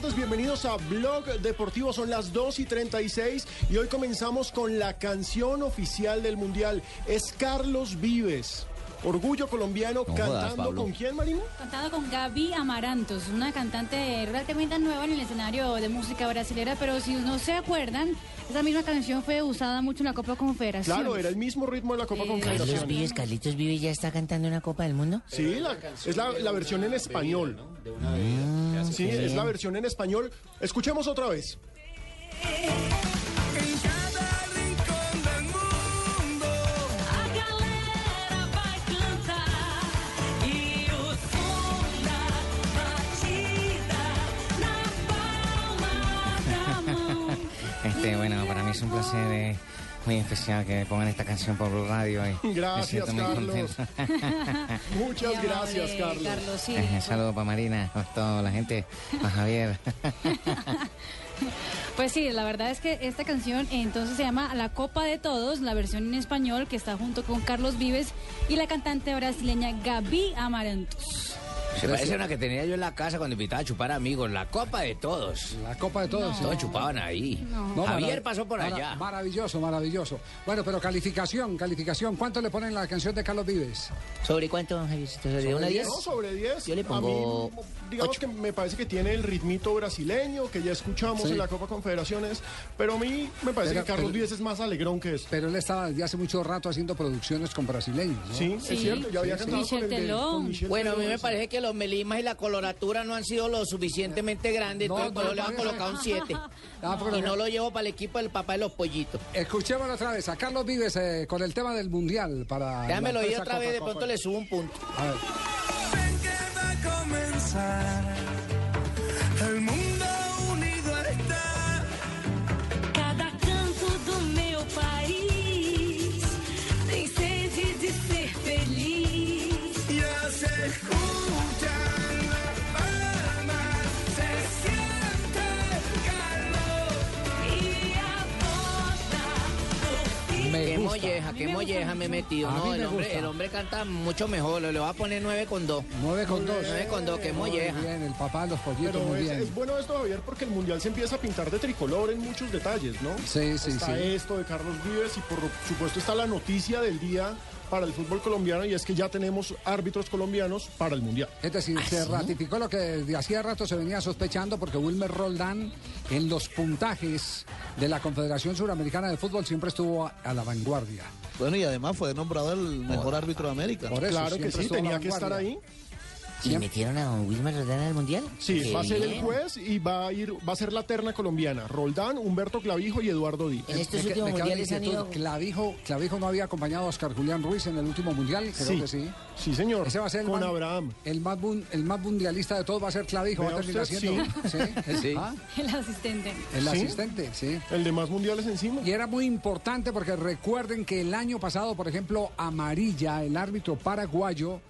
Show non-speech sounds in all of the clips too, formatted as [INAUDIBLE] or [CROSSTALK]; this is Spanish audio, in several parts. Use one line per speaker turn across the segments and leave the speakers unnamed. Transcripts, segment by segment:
Tardes, bienvenidos a Blog Deportivo. Son las 2 y 36 y hoy comenzamos con la canción oficial del Mundial. Es Carlos Vives. Orgullo colombiano cantando con quién, Marina?
Cantado con Gaby Amarantos, una cantante relativamente nueva en el escenario de música brasilera, pero si no se acuerdan, esa misma canción fue usada mucho en la Copa Confederación.
Claro, era el mismo ritmo de la Copa
Eh,
Carlitos
Confederación.
Vives, Carlitos Vives ya está cantando una Copa del Mundo.
Sí, la- es la, la versión en español. Sí, es la versión en español. Escuchemos otra vez.
Este, bueno, para mí es un placer eh, muy especial que pongan esta canción por Blue Radio. Y me
Gracias, Carlos. [LAUGHS] Muchas gracias,
amable,
Carlos.
Carlos, sí.
Un saludo para Marina, a toda la gente, para Javier. [LAUGHS]
Pues sí, la verdad es que esta canción entonces se llama La Copa de Todos, la versión en español que está junto con Carlos Vives y la cantante brasileña Gaby Amarantos.
Se parece a una que tenía yo en la casa cuando invitaba a chupar amigos. La copa de todos.
La Copa de Todos.
Todos chupaban ahí.
No,
Javier pasó por
mara-
allá.
Maravilloso, maravilloso. Bueno, pero calificación, calificación. ¿Cuánto le ponen la canción de Carlos Vives?
¿Sobre cuánto, Javiercito? ¿Sobre una 10?
No, sobre 10.
Yo le pongo
A digamos que me parece que tiene el ritmito brasileño que ya escuchamos
Sí.
en la Copa Confederaciones, pero a mí me parece
Pero-
que Carlos Vives es más alegrón que eso.
Pero él estaba desde hace mucho rato haciendo producciones con brasileños, ¿no?
Sí,
Sí.
es cierto, ya había
Sí, sí.
cantado con,
Michel
el de-
Teló.
con Michel
Bueno, a mí me
sí.
parece que los melismas y la coloratura no han sido lo suficientemente grandes,
No,
entonces
no,
le han
no,
colocado un 7.
Ah,
Y no lo llevo para el equipo del papá de los pollitos.
Escuchémoslo otra vez a Carlos Vives eh, con el tema del Mundial para...
Déjamelo
la
oír otra vez, de pronto le subo un punto.
A ver. time
molleja, qué molleja me he metido.
A
No,
me
el hombre, el hombre canta mucho mejor. Le voy a poner 9 con 2.
9 con 2.
9 con 2, qué molleja.
Muy bien, el papá de los pollitos,
Pero
muy
es,
bien.
es bueno esto, Javier, porque el Mundial se empieza a pintar de tricolor en muchos detalles, ¿no?
Sí, sí,
está
sí.
esto de Carlos Vives y por supuesto está la noticia del día para el fútbol colombiano y es que ya tenemos árbitros colombianos para el Mundial.
Es decir, se ratificó lo que de hacía rato se venía sospechando porque Wilmer Roldán en los puntajes de la Confederación Suramericana de Fútbol siempre estuvo a, a la vanguardia.
Bueno, y además fue nombrado el mejor árbitro de América.
Por eso
claro que sí, tenía que estar ahí.
¿Y metieron a Wilmer Roldán al Mundial?
Sí,
Qué
va a ser el juez y va a ir, va a ser la terna colombiana. Roldán, Humberto Clavijo y Eduardo Díaz.
En estos
Me que-
últimos
me
mundiales han ido...
Clavijo, Clavijo no había acompañado a Oscar Julián Ruiz en el último mundial, creo
Sí.
que sí.
Sí, señor.
Ese va a ser el
con
más,
Abraham.
El más, el más mundialista de todos va a ser Clavijo, va a terminar siendo. ¿Sí? [LAUGHS]
Sí.
Ah,
El asistente.
el
Sí.
asistente, sí.
El de más mundiales encima.
Y era muy importante porque recuerden que el año pasado, por ejemplo, Amarilla, el árbitro paraguayo,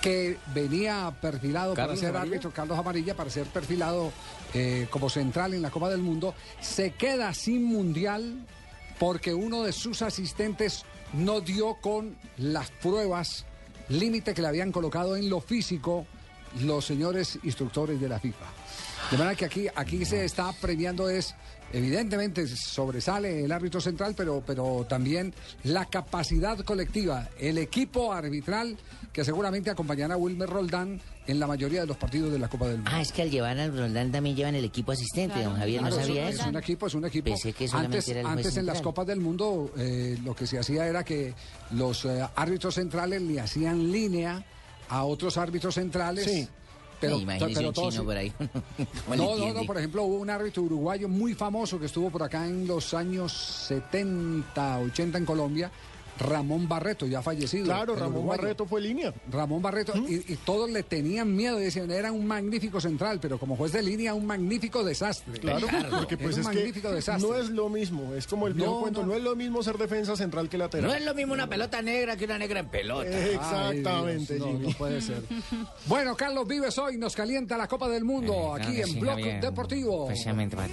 que venía perfilado para ser
Amarilla.
árbitro, Carlos Amarilla, para ser perfilado eh, como central en la Copa del Mundo, se queda sin mundial porque uno de sus asistentes no dio con las pruebas límite que le habían colocado en lo físico los señores instructores de la FIFA. De manera que aquí, aquí se está premiando es, evidentemente sobresale el árbitro central, pero, pero también la capacidad colectiva, el equipo arbitral que seguramente acompañará a Wilmer Roldán en la mayoría de los partidos de la Copa del Mundo.
Ah, es que al llevar al Roldán también llevan el equipo asistente,
Claro.
don Javier, ¿no sabía
es,
eso?
es un equipo, es un equipo.
Pensé que
antes
era el juez
antes en las. Copas del Mundo eh, lo que se hacía era que los eh, árbitros centrales le hacían línea a otros árbitros centrales.
Sí.
Pero,
imagínese
pero
un
todos-
chino por ahí. [LAUGHS] ¿Cómo le
No, no, no, por ejemplo, hubo un árbitro uruguayo muy famoso que estuvo por acá en los años 70, 80 en Colombia, Ramón Barreto, ya fallecido.
Claro, Ramón
uruguayo.
Barreto fue línea.
Ramón Barreto, y, y todos le tenían miedo, decían, era un magnífico central, pero como juez de línea, un magnífico desastre.
Claro, porque pues es
un
que
magnífico desastre.
no es lo mismo, es como el viejo
No,
cuento,
no.
no. es lo mismo ser defensa central que lateral.
No es lo mismo una pelota negra que una negra en pelota.
Exactamente,
Ay, Dios, no,
Jimmy.
no puede ser. [LAUGHS] Bueno, Carlos Vives hoy nos calienta la Copa del Mundo
Eh, claro
aquí
que
en
sí, Javier.
Deportivo.
Precisamente para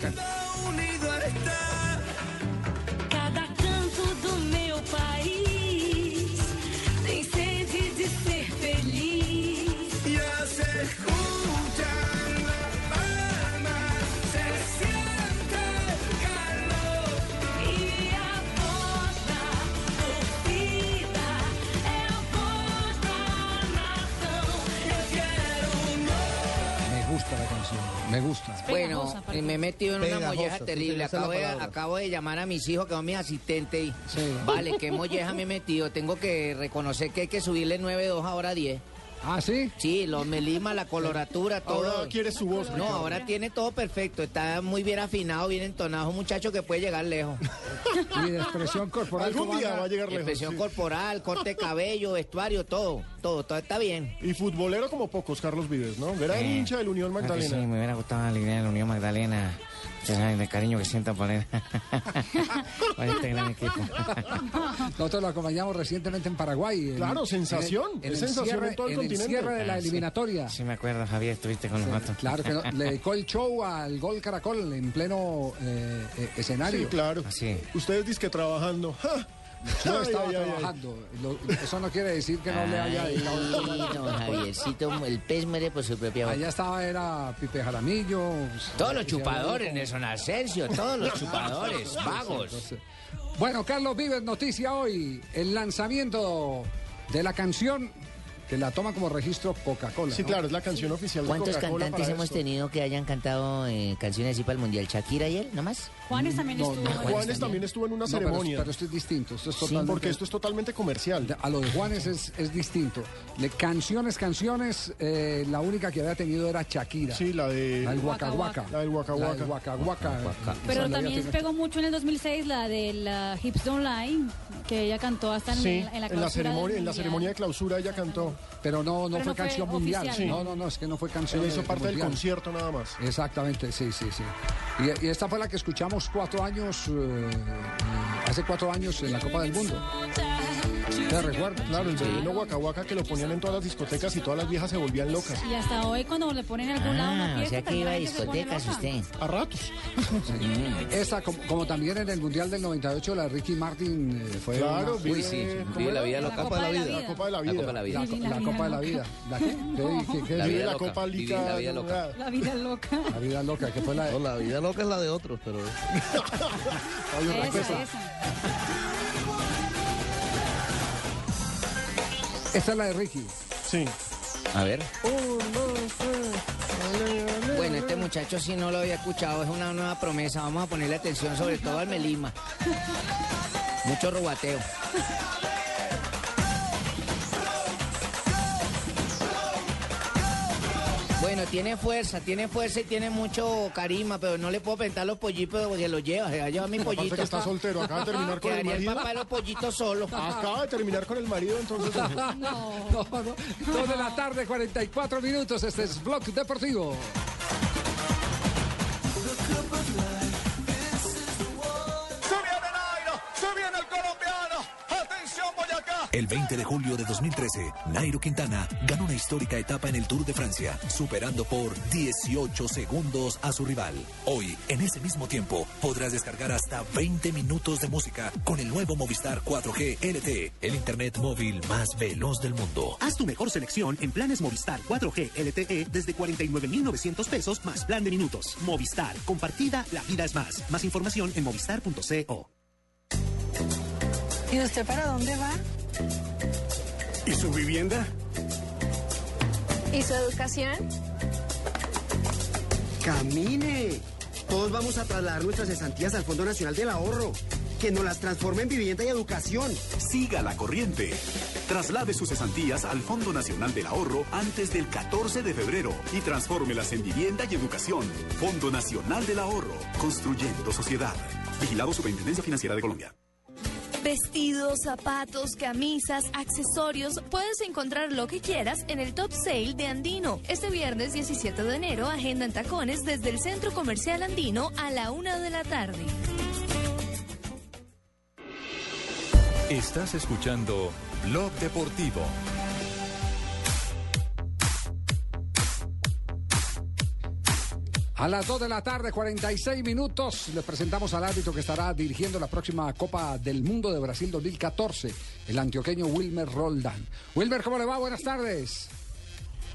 me gusta.
Bueno, eh, me he metido en una molleja terrible. Acabo de, acabo de llamar a mis hijos, que son mis asistentes. Y,
Sí.
Vale, qué molleja me he metido. Tengo que reconocer que hay que subirle 9.2 ahora 10.
¿Ah, sí?
Sí, los melima, la coloratura, todo.
Ahora quiere su voz.
No,
Ricardo.
ahora tiene todo perfecto. Está muy bien afinado, bien entonado. Un muchacho que puede llegar lejos. [LAUGHS]
Y de expresión corporal.
Algún
¿cómo
día va a llegar lejos.
Expresión
sí.
corporal, corte de cabello, vestuario, todo. Todo, todo está bien.
Y futbolero como pocos, Carlos Vives, ¿no? Gran
Eh,
hincha del Unión
claro
Magdalena.
sí, me hubiera gustado la línea de la Unión Magdalena. Del cariño que siento por él. [LAUGHS] por este gran equipo. [LAUGHS]
Nosotros lo acompañamos recientemente en Paraguay. en-
Claro, sensación,
En el, en
es
el
sensación
cierre,
en todo el
en el
continente.
cierre de la
Ah, sí.
eliminatoria.
Sí, me acuerdo, Javier, estuviste con nosotros.
Claro que no, le [LAUGHS] dedicó el show al Gol Caracol en pleno eh, eh, escenario.
Sí, claro.
Así.
Ustedes dicen que trabajando. ¡Ja!
Yo estaba
ay, ay, ay.
trabajando. Lo- eso no quiere decir que no le haya
Ay,
dedicado.
don Javiercito, el pez muere por su propia boca.
Allá estaba, era Pipe Jaramillo.
Todos los chupadores, Nelson Asensio, todos los chupadores, [LAUGHS] vagos.
Bueno, Carlos Vives, noticia hoy. El lanzamiento de la canción que la toma como registro Coca-Cola.
Sí,
¿no?
claro, es la canción oficial de
¿Cuántos
Coca-Cola
cantantes
para
hemos
esto.
tenido que hayan cantado eh, canciones así para el Mundial? ¿Shakira y él, nomás?
Juanes también
No,
estuvo.
no,
en
Juanes
esta-
también estuvo en una
No,
ceremonia.
pero esto es distinto. Esto es
Sí, porque esto es totalmente comercial.
A lo de Juanes es, es distinto. De canciones, canciones, eh, la única que había tenido era Shakira.
Sí, la de.
La del
Waka
Waka
Waka.
La del Waka
La
Waka.
del Waka Waka. Esa
Pero también pegó mucho en el 2006 la de la Hips Don't Lie, que ella cantó hasta en,
Sí,
en la
en la,
clausura del
ceremonia, en la ceremonia de clausura ella cantó.
Pero no, no
Pero
fue
no fue
canción mundial. No, no, no, es que no fue canción.
Ella hizo
de-
parte del
mundial.
concierto nada más.
Exactamente, sí, sí, sí. Y, esta fue la que escuchamos cuatro años, eh, eh, hace cuatro años en la Copa del Mundo. ¿Te recuerdas?
Claro, el Waka Waka que lo ponían en todas las discotecas y todas las viejas se volvían locas.
Y hasta hoy cuando le ponen en algún lado una
Ah, o sea que iba a discotecas usted.
A ratos.
Esta, como, como también en el Mundial del 98, la de Ricky Martin eh, fue
Claro,
una-
sí,
¿cómo
vive la vida
La. Copa de la
La
Vida.
Copa de la
La
Vida.
Copa de la vida.
la,
vida
Copa de la. Vida. ¿La qué? ¿Qué- qué- qué
La
es?
Vive
vida
la
loca,
Copa Lica.
la vida loca.
La vida loca.
La vida loca, que fue la
No, la vida loca es la de otros, pero.
Esa, esa.
Esta es la de Ricky.
Sí.
A ver. Bueno, este muchacho si no lo había escuchado, es una nueva promesa. Vamos a ponerle atención sobre todo al melima. Mucho rubateo. Bueno, tiene fuerza, tiene fuerza y tiene mucho carisma, pero no le puedo presentar los pollitos porque los lleva. Se va a llevar mi
Aparte
pollito.
que está soltero, acaba de terminar [LAUGHS] con el
Quedaría el
marido.
papá de los pollitos solo. [LAUGHS]
Acaba de terminar con el marido, entonces.
No, no. Dos de la tarde, 44 minutos. Este es Blog Deportivo.
El colombiano. Atención, Boyacá.
El 20 de julio de 2013, Nairo Quintana ganó una histórica etapa en el Tour de Francia, superando por 18 segundos a su rival. Hoy, en ese mismo tiempo, podrás descargar hasta 20 minutos de música con el nuevo Movistar 4G LTE, el internet móvil más veloz del mundo.
Haz tu mejor selección en planes Movistar 4G LTE desde 49,900 pesos más plan de minutos. Movistar, compartida, la vida es más. Más información en movistar.co.
¿Y usted para dónde va?
¿Y su vivienda?
¿Y su educación?
¡Camine! Todos vamos a trasladar nuestras cesantías al Fondo Nacional del Ahorro. Que nos las transforme en vivienda y educación.
Siga la corriente. Traslade sus cesantías al Fondo Nacional del Ahorro antes del 14 de febrero y transfórmelas en vivienda y educación. Fondo Nacional del Ahorro. Construyendo sociedad. Vigilado Superintendencia Financiera de Colombia.
Vestidos, zapatos, camisas, accesorios, puedes encontrar lo que quieras en el Top Sale de Andino. Este viernes 17 de enero, agenda en tacones desde el Centro Comercial Andino a la una de la tarde.
Estás escuchando Blog Deportivo.
A las 2 de la tarde, 46 minutos, les presentamos al árbitro que estará dirigiendo la próxima Copa del Mundo de Brasil 2014, el antioqueño Wilmer Roldán. Wilmer, ¿cómo le va? Buenas tardes.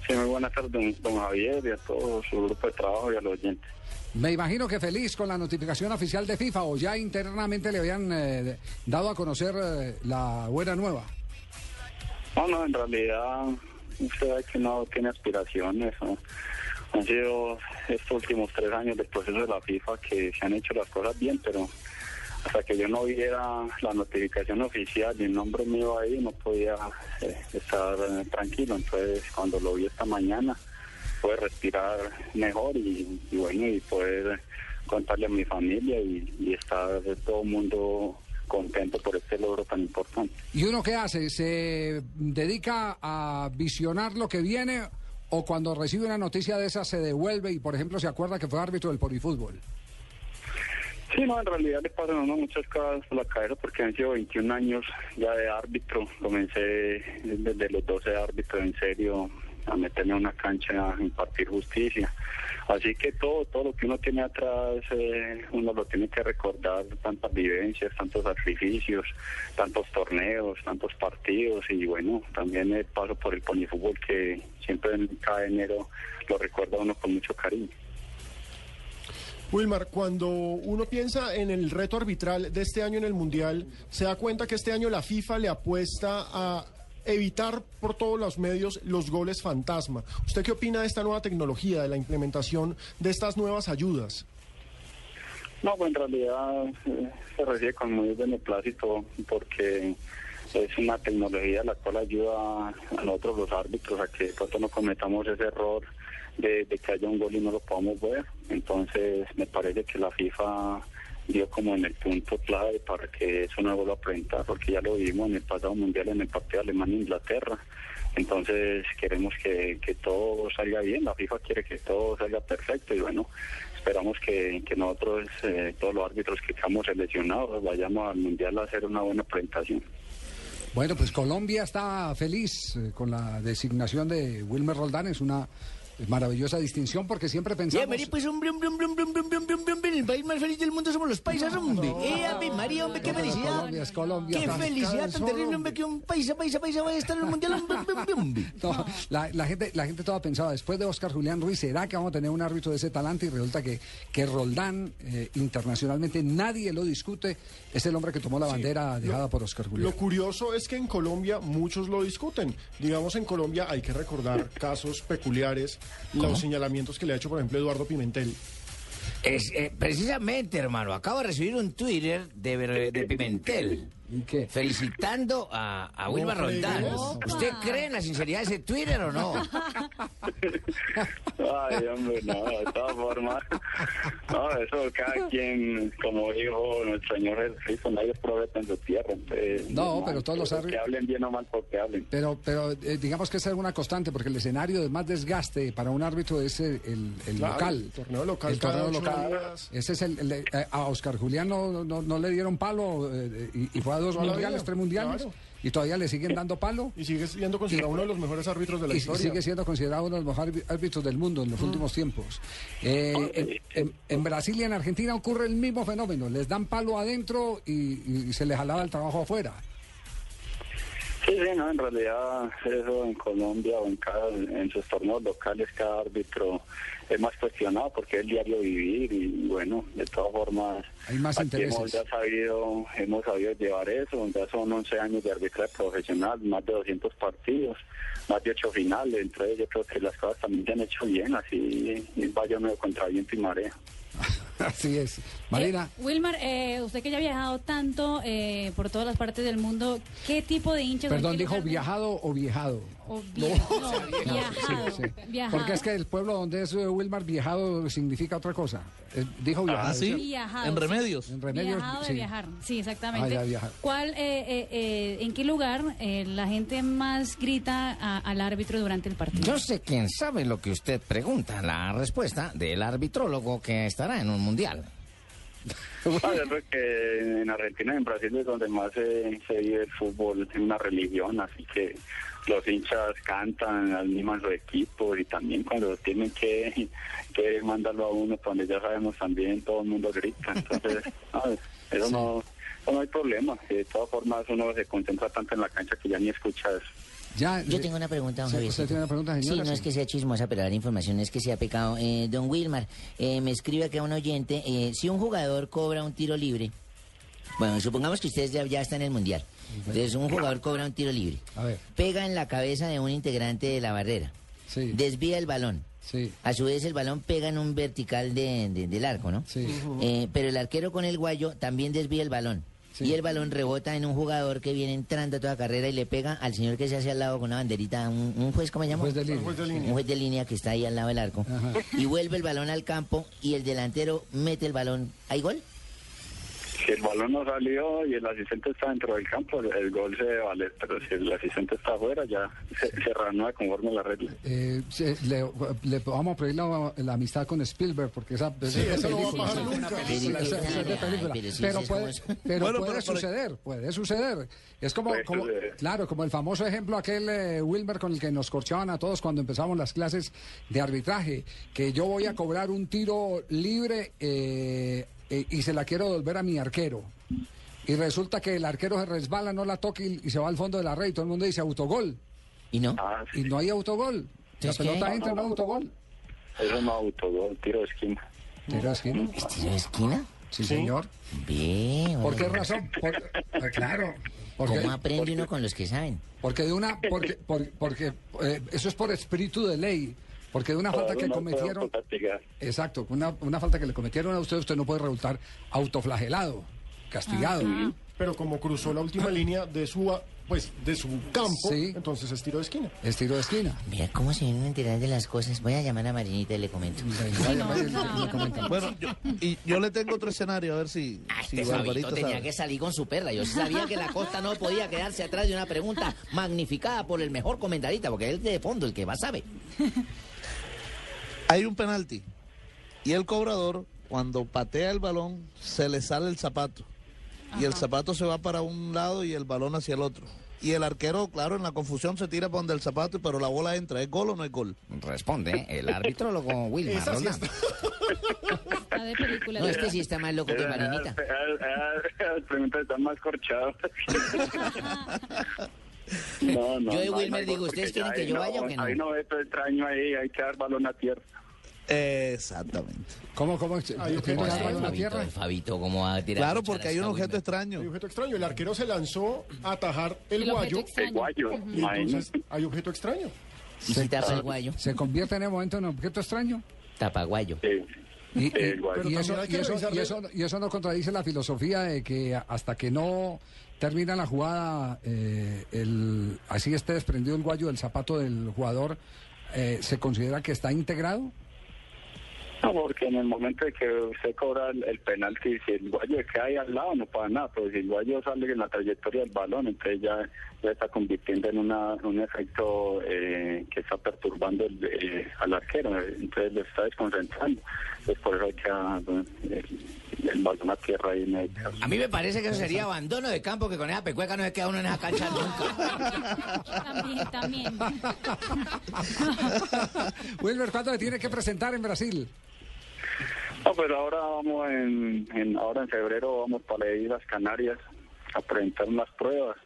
Sí, muy buenas tardes, don, Javier, y a todo su grupo de trabajo y a los oyentes.
Me imagino que feliz con la notificación oficial de FIFA o ya internamente le habían eh, dado a conocer eh, la buena nueva.
No, no, en realidad usted que no tiene aspiraciones. ¿no? Han sido estos últimos tres años del proceso de la FIFA que se han hecho las cosas bien, pero hasta que yo no viera la notificación oficial y el nombre mío ahí, no podía eh, estar eh, tranquilo. Entonces, cuando lo vi esta mañana, pude respirar mejor y, bueno, y poder contarle a mi familia y, y estar todo el mundo contento por este logro tan importante.
¿Y uno qué hace? ¿Se dedica a visionar lo que viene o cuando recibe una noticia de esa se devuelve y, por ejemplo, se acuerda que fue árbitro del polifútbol?
Sí, no, en realidad le pasan a muchas cosas la cabeza porque han sido 21 años ya de árbitro. Comencé desde los 12 árbitros en serio a meterme a una cancha a impartir justicia. Así que todo, todo lo que uno tiene atrás, eh, uno lo tiene que recordar, tantas vivencias, tantos sacrificios, tantos torneos, tantos partidos y bueno, también el paso por el polifútbol que siempre en cada enero lo recuerda uno con mucho cariño.
Wilmar, cuando uno piensa en el reto arbitral de este año en el Mundial, se da cuenta que este año la FIFA le apuesta a evitar por todos los medios los goles fantasma. ¿Usted qué opina de esta nueva tecnología, de la implementación de estas nuevas ayudas?
No, pues en realidad eh, se recibe con muy beneplácito porque es una tecnología la cual ayuda a nosotros los árbitros a que pronto no cometamos ese error de, de que haya un gol y no lo podamos ver. Entonces me parece que la FIFA dio como en el punto clave para que eso no vuelva a presentar, porque ya lo vimos en el pasado mundial en el partido Alemania-Inglaterra. Entonces queremos que, que todo salga bien, la FIFA quiere que todo salga perfecto y bueno, esperamos que, que nosotros, eh, todos los árbitros que estamos seleccionados, vayamos al mundial a hacer una buena presentación.
Bueno, pues Colombia está feliz eh, con la designación de Wilmer Roldán, es una maravillosa distinción porque siempre pensamos...
Ya, María, pues hombre, hombre, hombre, hombre, hombre, hombre, hombre, hombre, hombre, el país más feliz del mundo somos los paisas, hombre. eh, Ave María, hombre, qué
No,
felicidad.
Colombia es Colombia,
Qué
tan-
felicidad
tan
tan
solo,
terrible, hombre, que un paisa, paisa, paisa vaya a estar en el mundial, hombre, hombre, hombre, hombre. [LAUGHS]
No, la, la gente, la gente toda pensaba, después de Oscar Julián Ruiz, ¿será que vamos a tener un árbitro de ese talante? Y resulta que, que Roldán, eh, internacionalmente, nadie lo discute, es el hombre que tomó la bandera dejada por Oscar Julián.
Lo curioso es que en Colombia muchos lo discuten. Digamos, en Colombia hay que recordar casos peculiares,
¿Cómo?
los señalamientos que le ha hecho, por ejemplo, Eduardo Pimentel.
Es, eh, precisamente, hermano, acabo de recibir un Twitter de Pimentel. Felicitando a, a
No
Wilma. Roldán. ¿Usted cree en la sinceridad de ese Twitter o no? [LAUGHS]
Ay, hombre, no, de todas formas. No, eso cada quien, como dijo nuestro Señor Jesucristo, nadie profeta en su tierra. Entonces,
No, pero todos los
que
árbitros-
hablen bien o mal porque hablen.
Pero, pero eh, digamos que esa es una constante, porque el escenario de más desgaste para un árbitro es el, el- el
Claro,
local.
el torneo local
El torneo local. Ese es el, el- eh, a Oscar Julián no, no, no le dieron palo eh, y, y fue a dos mundiales, tres mundiales,
claro.
y todavía le siguen dando palo.
Y sigue siendo considerado uno de los mejores árbitros de la
y
historia.
sigue siendo considerado uno de los mejores árbitros del mundo en los últimos tiempos. Eh, en, en- en Brasil y en Argentina ocurre el mismo fenómeno. Les dan palo adentro y, y se les jalaba el trabajo afuera.
Sí, sí, no, en realidad eso en Colombia o en cada, en sus torneos locales cada árbitro es más cuestionado porque es el diario vivir y bueno, de todas formas
Hay más
aquí
intereses.
hemos ya sabido, hemos sabido llevar eso, ya son 11 años de arbitraje profesional, más de 200 partidos, más de 8 finales, entonces yo creo que las cosas también se han hecho bien, así vaya medio contra viento y marea. [LAUGHS]
Así es. Marina.
Eh, Wilmar, eh, usted que ya ha viajado tanto eh, por todas las partes del mundo, ¿qué tipo de hinchas?
Perdón, dijo viajado o viejado.
O no, viajado, [LAUGHS]
Sí, sí.
viajado.
Porque es que el pueblo donde es eh, Wilmar viajado significa otra cosa. Eh, dijo viajado.
Ah, ¿sí?
Viajado,
En
sí.
remedios.
En remedios.
Viajado de
sí.
viajar, sí, exactamente.
Ah, ya, viajar.
¿Cuál, eh, eh, eh, en qué lugar eh, la gente más grita a- al árbitro durante el partido?
Yo sé quién sabe lo que usted pregunta. La respuesta del arbitrólogo que estará en un mundial. [LAUGHS]
Ah, yo creo que en Argentina y en Brasil es donde más se, se vive el fútbol, es una religión, así que los hinchas cantan, animan su equipo y también cuando tienen que, que mandarlo a uno, donde ya sabemos también todo el mundo grita, entonces [LAUGHS] ah, eso no, eso no hay problema, de todas formas uno se concentra tanto en la cancha que ya ni escucha eso.
Ya,
Yo tengo una pregunta, don
Sí,
Javier.
¿Usted tiene una pregunta,
Sí,
señora?
no es que sea chismosa, pero dar información es que sea pecado. Eh, don Wilmar, eh, me escribe acá un oyente, eh, si un jugador cobra un tiro libre, bueno, supongamos que ustedes ya, ya están en el Mundial, entonces un jugador cobra un tiro libre,
A ver.
pega en la cabeza de un integrante de la barrera,
Sí.
desvía el balón,
Sí.
a su vez el balón pega en un vertical de- de- del arco, ¿no?
Sí.
Eh, pero el arquero con el guayo también desvía el balón.
Sí.
Y el balón rebota en un jugador que viene entrando a toda carrera y le pega al señor que se hace al lado con una banderita, un, un juez, ¿cómo se llama?
Juez de línea.
Juez de línea.
Un juez de línea que está ahí al lado del arco.
Ajá.
Y vuelve el balón al campo y el delantero mete el balón. ¿Hay gol?
Si el balón no salió y el asistente está dentro del campo, el, gol se debe valer, pero si el asistente está afuera ya se, se reanuda conforme a la regla.
Eh, le, le vamos a pedir la, la amistad con Spielberg porque esa,
Sí, eso no va a
película,
pasar
esa-
nunca.
pero
puede, pero
Bueno,
puede
pero- pero-
suceder, puede suceder. Es como,
Puede
como
suceder.
claro, como el famoso ejemplo aquel eh, Wilmer con el que nos corchaban a todos cuando empezamos las clases de arbitraje, que yo voy a cobrar un tiro libre eh, y se la quiero devolver a mi arquero. Y resulta que el arquero se resbala, no la toca y, y se va al fondo de la red y todo el mundo dice autogol.
¿Y no?
Ah, sí.
Y no hay autogol. La pelota entra, no hay autogol.
Eso no autogol, tiro de esquina.
¿Tiro de esquina?
¿Tiro de esquina?
Sí, señor.
Bien.
¿Por qué razón? Por- eh, claro. Porque,
¿Cómo aprende uno con los que saben?
porque de una, porque, por- porque eh, eso es por espíritu de ley. Porque de una falta que cometieron, exacto, una, una falta que le cometieron a usted, usted no puede resultar autoflagelado, castigado.
Pero como cruzó la última línea de su, pues, de su campo,
Sí.
entonces es tiro de esquina.
Es tiro de esquina.
Mira cómo se vienen a enterar de las cosas. Voy a llamar a Marinita y le comento.
Vaya, vaya,
Bueno, yo, y yo le tengo otro escenario, a ver si,
Ah,
si
este tenía
sabe.
que salir con su perra. Yo sí sabía que la costa no podía quedarse atrás de una pregunta magnificada por el mejor comentarista, porque él de fondo, el que más sabe.
Hay un penalti y el cobrador, cuando patea el balón, se le sale el zapato. Y el zapato se va para un lado y el balón hacia el otro. Y el arquero, claro, en la confusión se tira para donde el zapato, pero la bola entra. ¿Es gol o no es gol?
Responde el arbitrólogo [LAUGHS] Wilmar
Esa sí
Roldán.
Está de película.
No, este sí está más loco que Marinita.
Las preguntas están más corchadas. [LAUGHS] No, no,
Yo de
no,
Wilmer
no,
digo, ¿ustedes quieren que yo
no,
vaya o que no?
Ahí no ve todo extraño ahí, hay que dar balón a tierra.
Exactamente.
¿Cómo, cómo?
Hay
¿Tiene
objeto
que dar
extraño
balón a
Fabito,
tierra?
Fabito, ¿cómo va a tirar?
Claro, porque hay un objeto extraño.
Hay objeto extraño. El arquero se lanzó a atajar el,
El
guayo.
El guayo,
Y entonces hay objeto extraño.
¿Y si tapa el guayo?
¿Se convierte en el momento en objeto extraño?
Tapaguayo.
Sí.
Eso, eso, y, eso, y eso no contradice la filosofía de que hasta que no termina la jugada, eh, el, así esté desprendido el guayo del zapato del jugador, eh, ¿se considera que está integrado?
No, porque en el momento de que usted cobra el, el penalti, si el guayo que hay al lado no pasa nada, pero si el guayo sale en la trayectoria del balón, entonces ya, ya está convirtiendo en una, un efecto eh, que está perturbando el, eh, al arquero, entonces lo está desconcentrando. Entonces por eso hay que ah, el, el balón a tierra ahí en el...
A mí me parece que eso sería abandono de campo, que con esa pecueca no se queda uno en esa cancha nunca.
También, también. [LAUGHS]
Wilmer, ¿cuándo le tiene que presentar en Brasil?
No, pero ahora vamos en, en- ahora en febrero vamos para las Islas Canarias a presentar unas pruebas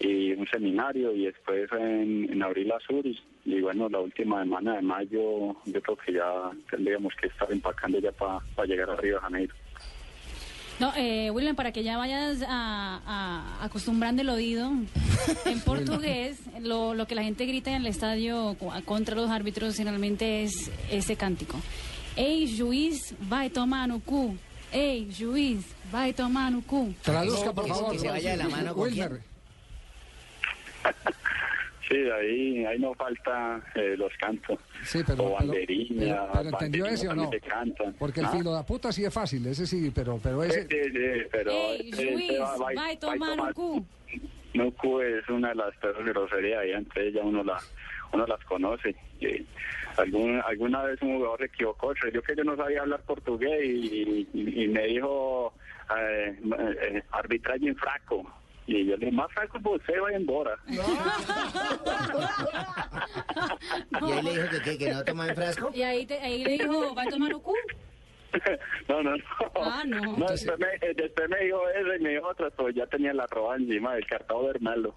y un seminario y después en, en abril a Zurich y bueno la última semana de mayo yo creo que ya tendríamos que estar empacando ya para llegar a Río de Janeiro.
No, eh, William, para que ya vayas a, a- acostumbrando el oído en [LAUGHS] portugués, lo, lo que la gente grita en el estadio contra los árbitros generalmente es ese cántico. Ey, juiz, vai tomar no cu. Ey, juiz, vai tomar no cu.
Traduzca, por favor.
que se vaya de la mano con
Wilmer.
Sí, ahí ahí no falta eh, los cantos
Sí, pero,
o banderina,
pero- pero ¿entendió ese o no?
cantan.
Porque el
¿Ah?
filo de puta sí es fácil, ese sí, pero, pero
Sí,
ese...
sí, sí, pero
Ey,
este- este
juiz,
va- va- va-
tomar no cu.
Nuku es una de las peores groserías y antes ya uno la uno las conoce. Y algún, alguna vez un jugador se equivocó, yo que yo no sabía hablar portugués y, y- y me dijo eh, eh, arbitraje en fraco. Y yo le dije, más fraco pues usted va embora. [LAUGHS] [LAUGHS]
Y ahí le dijo que, que, que no toma en frasco.
Y ahí, te- ahí le dijo, ¿vai tomar no cu? [LAUGHS]
No, no, no.
Ah, no.
después, me, eh, después me dijo eso y me dijo otra, pues ya tenía la roba encima del cartado de hermano.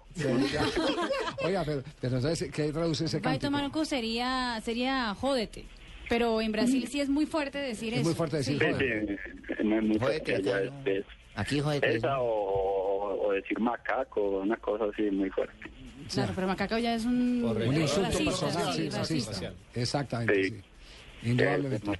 Oiga, pero, pero ¿sabes qué traduce ese
Vai
cántico?
tomar no cu sería, sería jódete. Pero en Brasil sí es muy fuerte decir
Es
eso.
muy fuerte decir
Sí.
Sí, sí, no es muy
Jódete,
allá, es- es-
Aquí, joder.
Esa o, o- o decir macaco, una cosa así muy fuerte.
Claro, pero macaco ya es un,
Un insulto
racista,
personal, sí,
sí,
racista. Exactamente,
Sí.
sí. Indudablemente.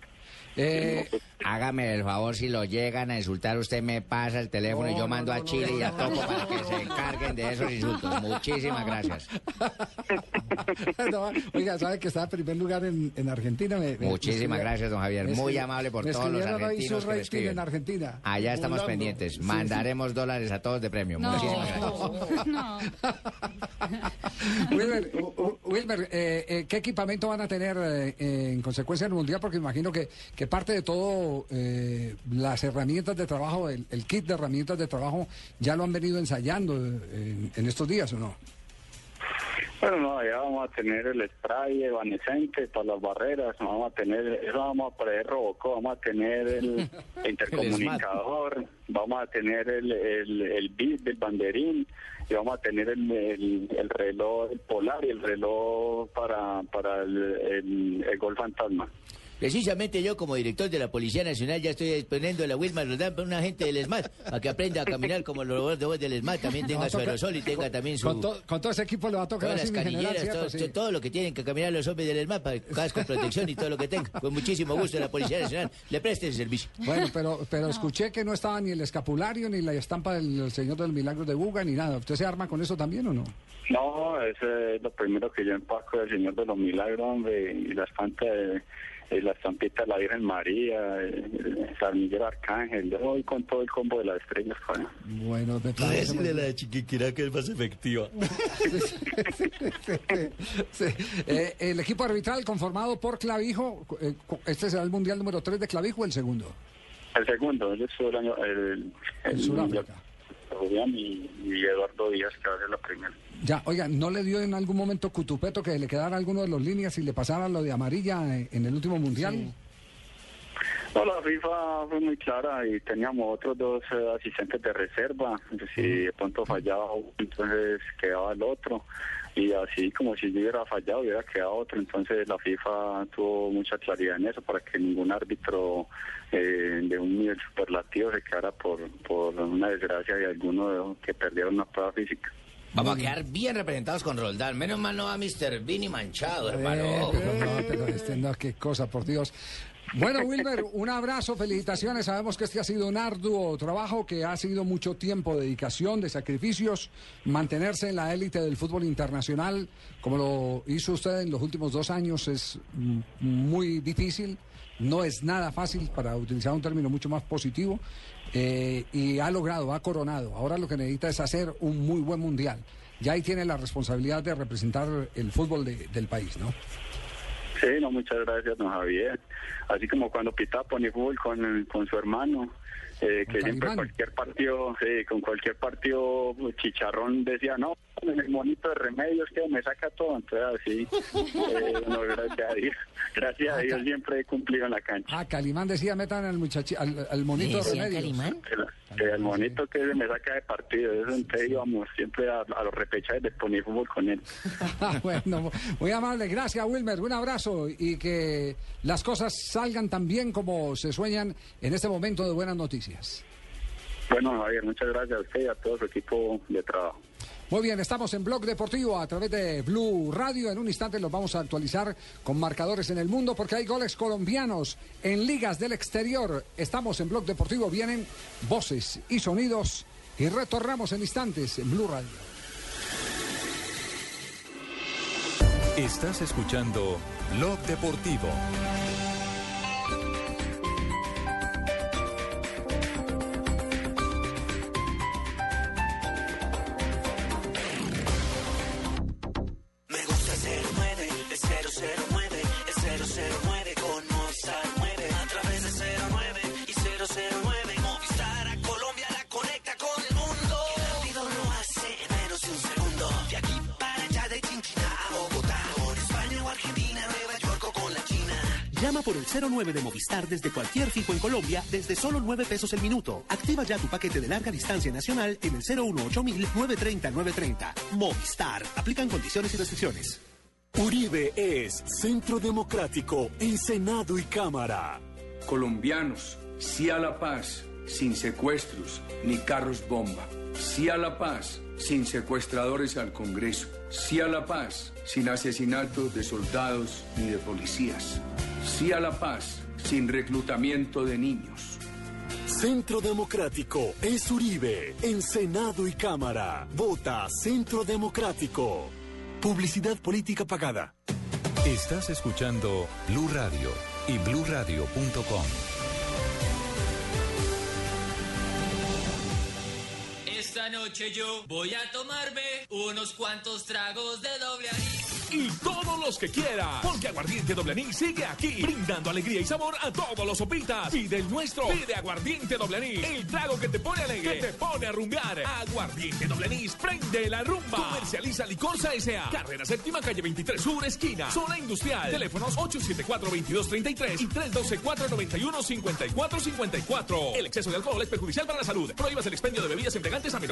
Eh,
Hágame el favor, si lo llegan a insultar, usted me pasa el teléfono y yo mando a Chile y a Topo para que se encarguen de esos insultos. Muchísimas gracias. [LAUGHS]
no, oiga, ¿sabe que está en primer lugar en, en Argentina? Me- me-
Muchísimas
me-
gracias, don Javier. Muy amable por todos los argentinos que me
rating
escriben.
en Argentina.
Allá estamos
Volando.
pendientes.
Sí,
Mandaremos dólares a todos de premio.
No,
Muchísimas gracias. [LAUGHS]
Wilmer, eh, eh, ¿qué equipamiento van a tener eh, en consecuencia del Mundial? Porque imagino que, que parte de todo, eh, las herramientas de trabajo, el, el kit de herramientas de trabajo, ya lo han venido ensayando eh, en, en estos días, ¿o no?
Bueno, no, allá vamos a tener el spray evanescente para las barreras, no vamos a tener, eso vamos a poner Robocop, vamos a tener el [LAUGHS] intercomunicador, vamos a tener el, el, el bit del banderín y vamos a tener el, el, el reloj el polar y el reloj para, para el, el, el gol fantasma.
Precisamente yo, como director de la Policía Nacional, ya estoy disponiendo a la Wilma Rodán para un agente del ESMAD, para que aprenda a caminar como los robots de voz del ESMAD, también tenga su aerosol y tenga también su...
Con, to- con todo ese equipo le va a tocar
Todas
así
las
general,
canilleras, todo,
Sí.
todo lo que tienen que caminar los hombres del ESMAD, para casco, [LAUGHS] protección y todo lo que tenga. Con muchísimo gusto la Policía Nacional le preste ese servicio.
Bueno, pero, pero escuché que no estaba ni el escapulario, ni la estampa del Señor de los Milagros de Buga, ni nada. ¿Usted se arma con eso también o no?
No, ese es lo primero que yo empaco del Señor de los Milagros, hombre, y la espanta de, y la estampita de la Virgen María, el San Miguel Arcángel, yo voy con todo el combo de las estrellas.
Bueno, me parece muy bien.
de chiquiquira que es más efectiva. [LAUGHS]
Sí. Eh, el equipo arbitral conformado por Clavijo, eh, este será el mundial número 3 de Clavijo o el segundo.
El segundo, el año, el,
En Sudáfrica.
Julián y, y Eduardo Díaz, que va a ser la primera.
Ya, oiga, ¿no le dio en algún momento Cutupeto que le quedara alguno de los líneas y le pasara lo de amarilla en el último mundial?
No, la FIFA fue muy clara y teníamos otros dos eh, asistentes de reserva. Si de pronto fallaba entonces quedaba el otro. Y así como si yo hubiera fallado, hubiera quedado otro. Entonces la FIFA tuvo mucha claridad en eso para que ningún árbitro eh, de un nivel superlativo se quedara por, por una desgracia de alguno que perdiera una prueba física.
Vamos a quedar bien representados con Roldán. Menos mal no va Mr. Vini manchado,
Eh,
hermano.
pero no, pero este, no, qué cosa, por Dios. Bueno, Wilmer, un abrazo, felicitaciones. Sabemos que este ha sido un arduo trabajo, que ha sido mucho tiempo, dedicación, de sacrificios, mantenerse en la élite del fútbol internacional, como lo hizo usted en los últimos dos años, es muy difícil. no es nada fácil para utilizar un término mucho más positivo eh, y ha logrado, ha coronado. Ahora lo que necesita es hacer un muy buen mundial. Ya ahí tiene la responsabilidad de representar el fútbol de- del país, ¿no?
Sí, no, muchas gracias, don Javier. Así como cuando pitaba fútbol con, con su hermano, eh, que siempre cualquier partido, sí, con cualquier partido chicharrón decía, no, en el monito de remedios que me saca todo. Entonces, así, eh, no, gracias a Dios. Gracias a Dios siempre he cumplido en la cancha.
Ah, Calimán decía, metan al muchachi, al, al monito de remedios.
El, el monito que me saca de partido, eso entonces íbamos siempre a, a los repechajes de poner fútbol con él. [LAUGHS]
Ah, bueno, muy amable. Gracias, Wilmer. Un abrazo y que las cosas salgan tan bien como se sueñan en este momento de buenas noticias.
Bueno, Javier, muchas gracias a usted y a todo su equipo de trabajo.
Muy bien, estamos en Blog Deportivo a través de Blue Radio. En un instante los vamos a actualizar con marcadores en el mundo porque hay goles colombianos en ligas del exterior. Estamos en Blog Deportivo, vienen voces y sonidos y retornamos en instantes en Blue Radio.
Estás escuchando Blog Deportivo.
Llama por el 09 de Movistar desde cualquier fijo en Colombia desde solo 9 pesos el minuto. Activa ya tu paquete de larga distancia nacional en el 018 930 930. Movistar. Aplican condiciones y restricciones.
Uribe es Centro Democrático en Senado y Cámara.
Colombianos, sí a la paz, sin secuestros ni carros bomba. Sí a la paz, sin secuestradores al Congreso. Sí a la paz, sin asesinatos de soldados ni de policías. Sí a la paz, sin reclutamiento de niños.
Centro Democrático es Uribe en Senado y Cámara. Vota Centro Democrático. Publicidad política pagada.
Estás escuchando Blue Radio y bluradio.com.
Esta noche yo voy a tomarme unos cuantos tragos de doble anís.
Y todos los que quiera, porque Aguardiente Doble Anís sigue aquí, brindando alegría y sabor a todos los sopitas. Pide el nuestro, pide Aguardiente Doble Anís, el trago que te pone alegre, que te pone a rumbear. Aguardiente Doble Anís, prende la rumba. Comercializa Licorsa S.A. Carrera Séptima, calle 23 Sur, esquina, zona industrial. Teléfonos 874-2233 y 312-491-5454. El exceso de alcohol es perjudicial para la salud. Prohíbas el expendio de bebidas embriagantes a menores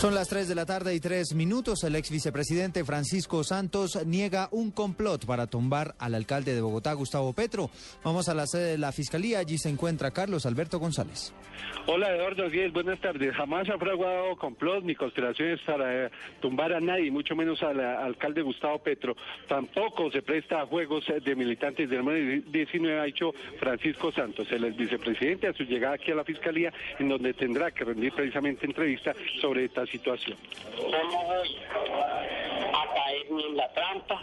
Son las 3 de la tarde y 3 minutos. El ex vicepresidente Francisco Santos niega un complot para tumbar al alcalde de Bogotá, Gustavo Petro. Vamos a la sede de la Fiscalía. Allí se encuentra Carlos Alberto González.
Hola Eduardo Díez, buenas tardes. Jamás ha fraguado complot ni conspiraciones para eh, tumbar a nadie, mucho menos al eh, alcalde Gustavo Petro. Tampoco se presta a juegos eh, de militantes del número 19, ha dicho Francisco Santos, el ex vicepresidente, a su llegada aquí a la Fiscalía, en donde tendrá que rendir precisamente entrevista sobre esta situación.
no voy a caer ni en la trampa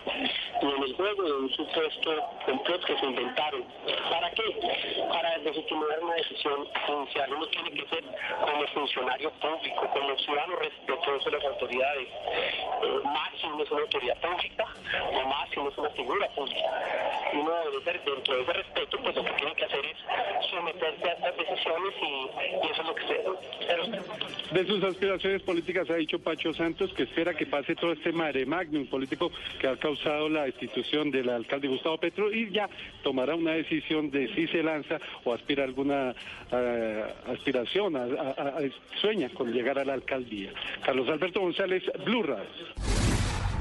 ni en el juego de un supuesto complot que se inventaron. ¿Para qué? Para legitimar una decisión judicial. Uno tiene que ser como funcionario público, como ciudadano respetuoso de las autoridades. Eh, máximo es una autoridad pública, o máximo es una figura pública. Uno debe ser, dentro de ese respeto, pues lo que tiene que hacer es someterse a estas decisiones y, y eso es lo que se
De sus aspiraciones políticas ha dicho Pacho Santos que espera que pase todo este mare magnum político que ha causado la destitución del alcalde Gustavo Petro y ya tomará una decisión de si se lanza o aspira alguna eh, aspiración, a- sueña con llegar a la alcaldía. Carlos Alberto González, Blue Radio.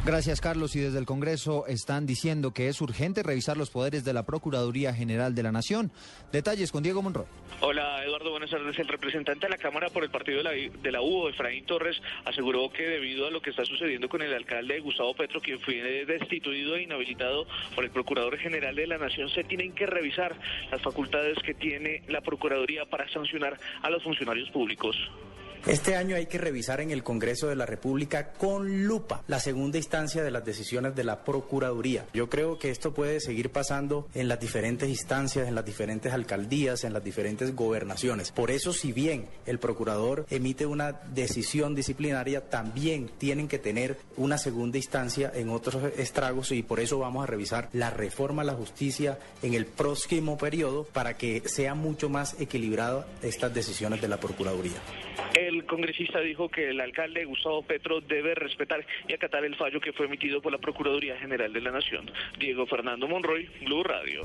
Gracias, Carlos. Y desde el Congreso están diciendo que es urgente revisar los poderes de la Procuraduría General de la Nación. Detalles con Diego Monroy.
Hola Eduardo, buenas tardes. El representante de la Cámara por el partido de la, de la Efraín Torres, aseguró que debido a lo que está sucediendo con el alcalde Gustavo Petro, quien fue destituido e inhabilitado por el Procurador General de la Nación, se tienen que revisar las facultades que tiene la Procuraduría para sancionar a los funcionarios públicos.
Este año hay que revisar en el Congreso de la República con lupa la segunda instancia de las decisiones de la Procuraduría. Yo creo que esto puede seguir pasando en las diferentes instancias, en las diferentes alcaldías, en las diferentes gobernaciones. Por eso, si bien el procurador emite una decisión disciplinaria, también tienen que tener una segunda instancia en otros estragos y por eso vamos a revisar la reforma a la justicia en el próximo periodo para que sea mucho más equilibrada estas decisiones de la Procuraduría.
Congresista dijo que el alcalde Gustavo Petro debe respetar y acatar el fallo que fue emitido por la Procuraduría General de la Nación. Diego Fernando Monroy, Blue Radio.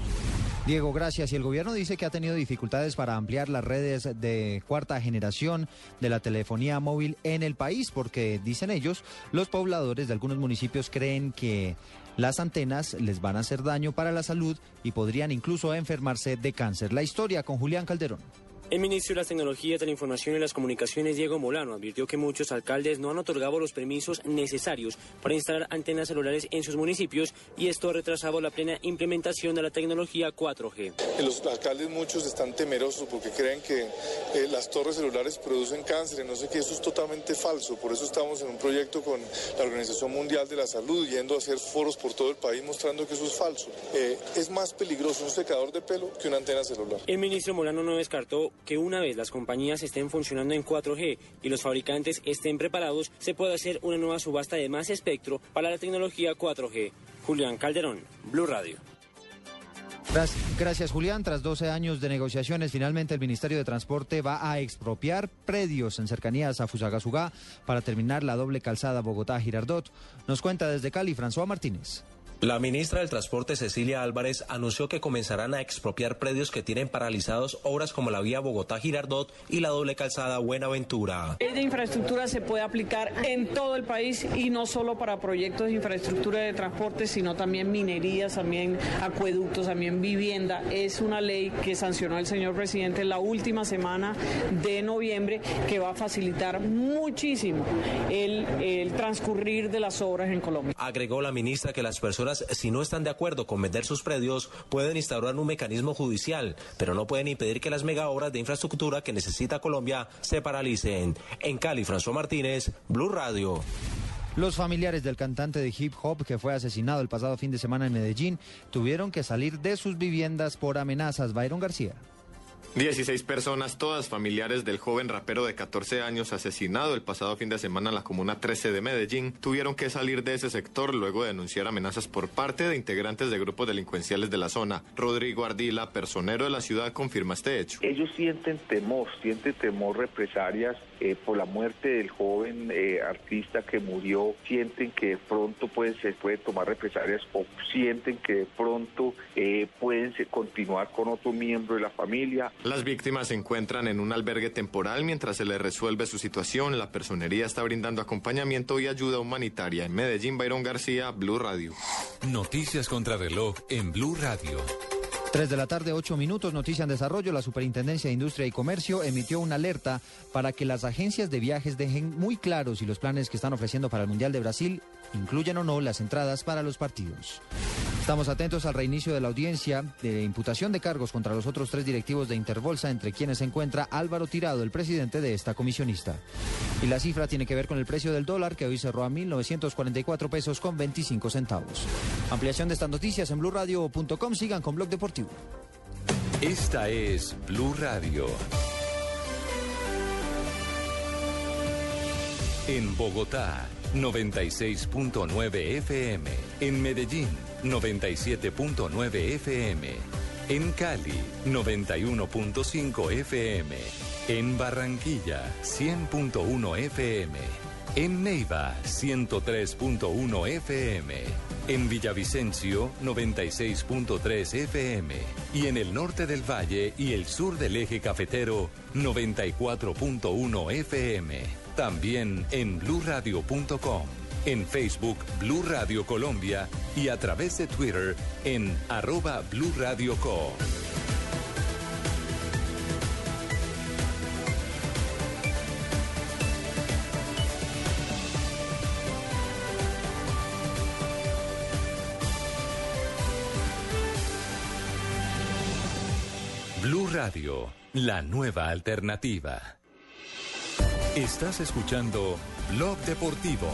Diego, gracias. Y el gobierno dice que ha tenido dificultades para ampliar las redes de cuarta generación de la telefonía móvil en el país, porque, dicen ellos, los pobladores de algunos municipios creen que las antenas les van a hacer daño para la salud y podrían incluso enfermarse de cáncer. La historia con Julián Calderón.
El ministro de las Tecnologías de la Información y las Comunicaciones, Diego Molano, advirtió que muchos alcaldes no han otorgado los permisos necesarios para instalar antenas celulares en sus municipios y esto ha retrasado la plena implementación de la tecnología 4G.
Los alcaldes muchos están temerosos porque creen que eh, las torres celulares producen cáncer y no sé qué, eso es totalmente falso. Por eso estamos en un proyecto con la Organización Mundial de la Salud yendo a hacer foros por todo el país mostrando que eso es falso. Eh, es más peligroso un secador de pelo que una antena celular.
El ministro Molano no descartó que una vez las compañías estén funcionando en 4G y los fabricantes estén preparados, se puede hacer una nueva subasta de más espectro para la tecnología 4G. Julián Calderón, Blue Radio.
Gracias, Julián. Tras 12 años de negociaciones, finalmente el Ministerio de Transporte va a expropiar predios en cercanías a Fusagasugá para terminar la doble calzada Bogotá-Girardot. Nos cuenta desde Cali François Martínez.
La ministra del Transporte, Cecilia Álvarez, anunció que comenzarán a expropiar predios que tienen paralizados obras como la vía Bogotá-Girardot y la doble calzada Buenaventura.
De infraestructura se puede aplicar en todo el país y no solo para proyectos de infraestructura de transporte, sino también minerías, también acueductos, también vivienda. Es una ley que sancionó el señor presidente la última semana de noviembre que va a facilitar muchísimo el, el transcurrir de las obras en Colombia.
Agregó la ministra que las personas si no están de acuerdo con vender sus predios, pueden instaurar un mecanismo judicial, pero no pueden impedir que las mega obras de infraestructura que necesita Colombia se paralicen. En Cali, François Martínez, Blue Radio.
Los familiares del cantante de hip hop que fue asesinado el pasado fin de semana en Medellín tuvieron que salir de sus viviendas por amenazas. Byron García.
16 personas, todas familiares del joven rapero de 14 años asesinado el pasado fin de semana en la Comuna 13 de Medellín, tuvieron que salir de ese sector luego de denunciar amenazas por parte de integrantes de grupos delincuenciales de la zona. Rodrigo Ardila, personero de la ciudad, confirma este hecho.
Ellos sienten temor, sienten temor represalias eh, por la muerte del joven eh, artista que murió, sienten que de pronto puede, se puede tomar represalias o sienten que de pronto eh, pueden continuar con otro miembro de la familia.
Las víctimas se encuentran en un albergue temporal mientras se les resuelve su situación. La personería está brindando acompañamiento y ayuda humanitaria. En Medellín, Byron García, Blue Radio.
Noticias contra reloj en Blue Radio.
3 de la tarde, 8 minutos, noticia en desarrollo. La Superintendencia de Industria y Comercio emitió una alerta para que las agencias de viajes dejen muy claros si los planes que están ofreciendo para el Mundial de Brasil incluyen o no las entradas para los partidos. Estamos atentos al reinicio de la audiencia de imputación de cargos contra los otros tres directivos de Interbolsa, entre quienes se encuentra Álvaro Tirado, el presidente de esta comisionista. Y la cifra tiene que ver con el precio del dólar, que hoy cerró a 1.944 pesos con 25 centavos. Ampliación de estas noticias en blurradio.com. Sigan con Blog Deportivo.
Esta es Blue Radio. En Bogotá, 96.9 FM. En Medellín, 97.9 FM. En Cali, 91.5 FM. En Barranquilla, 100.1 FM. En Neiva, 103.1 FM. En Villavicencio, 96.3 FM. Y en el norte del valle y el sur del eje cafetero, 94.1 FM. También en bluradio.com. En Facebook Blue Radio Colombia y a través de Twitter en arroba Blue Radio Co. Blue Radio, la nueva alternativa. Estás escuchando Blog Deportivo.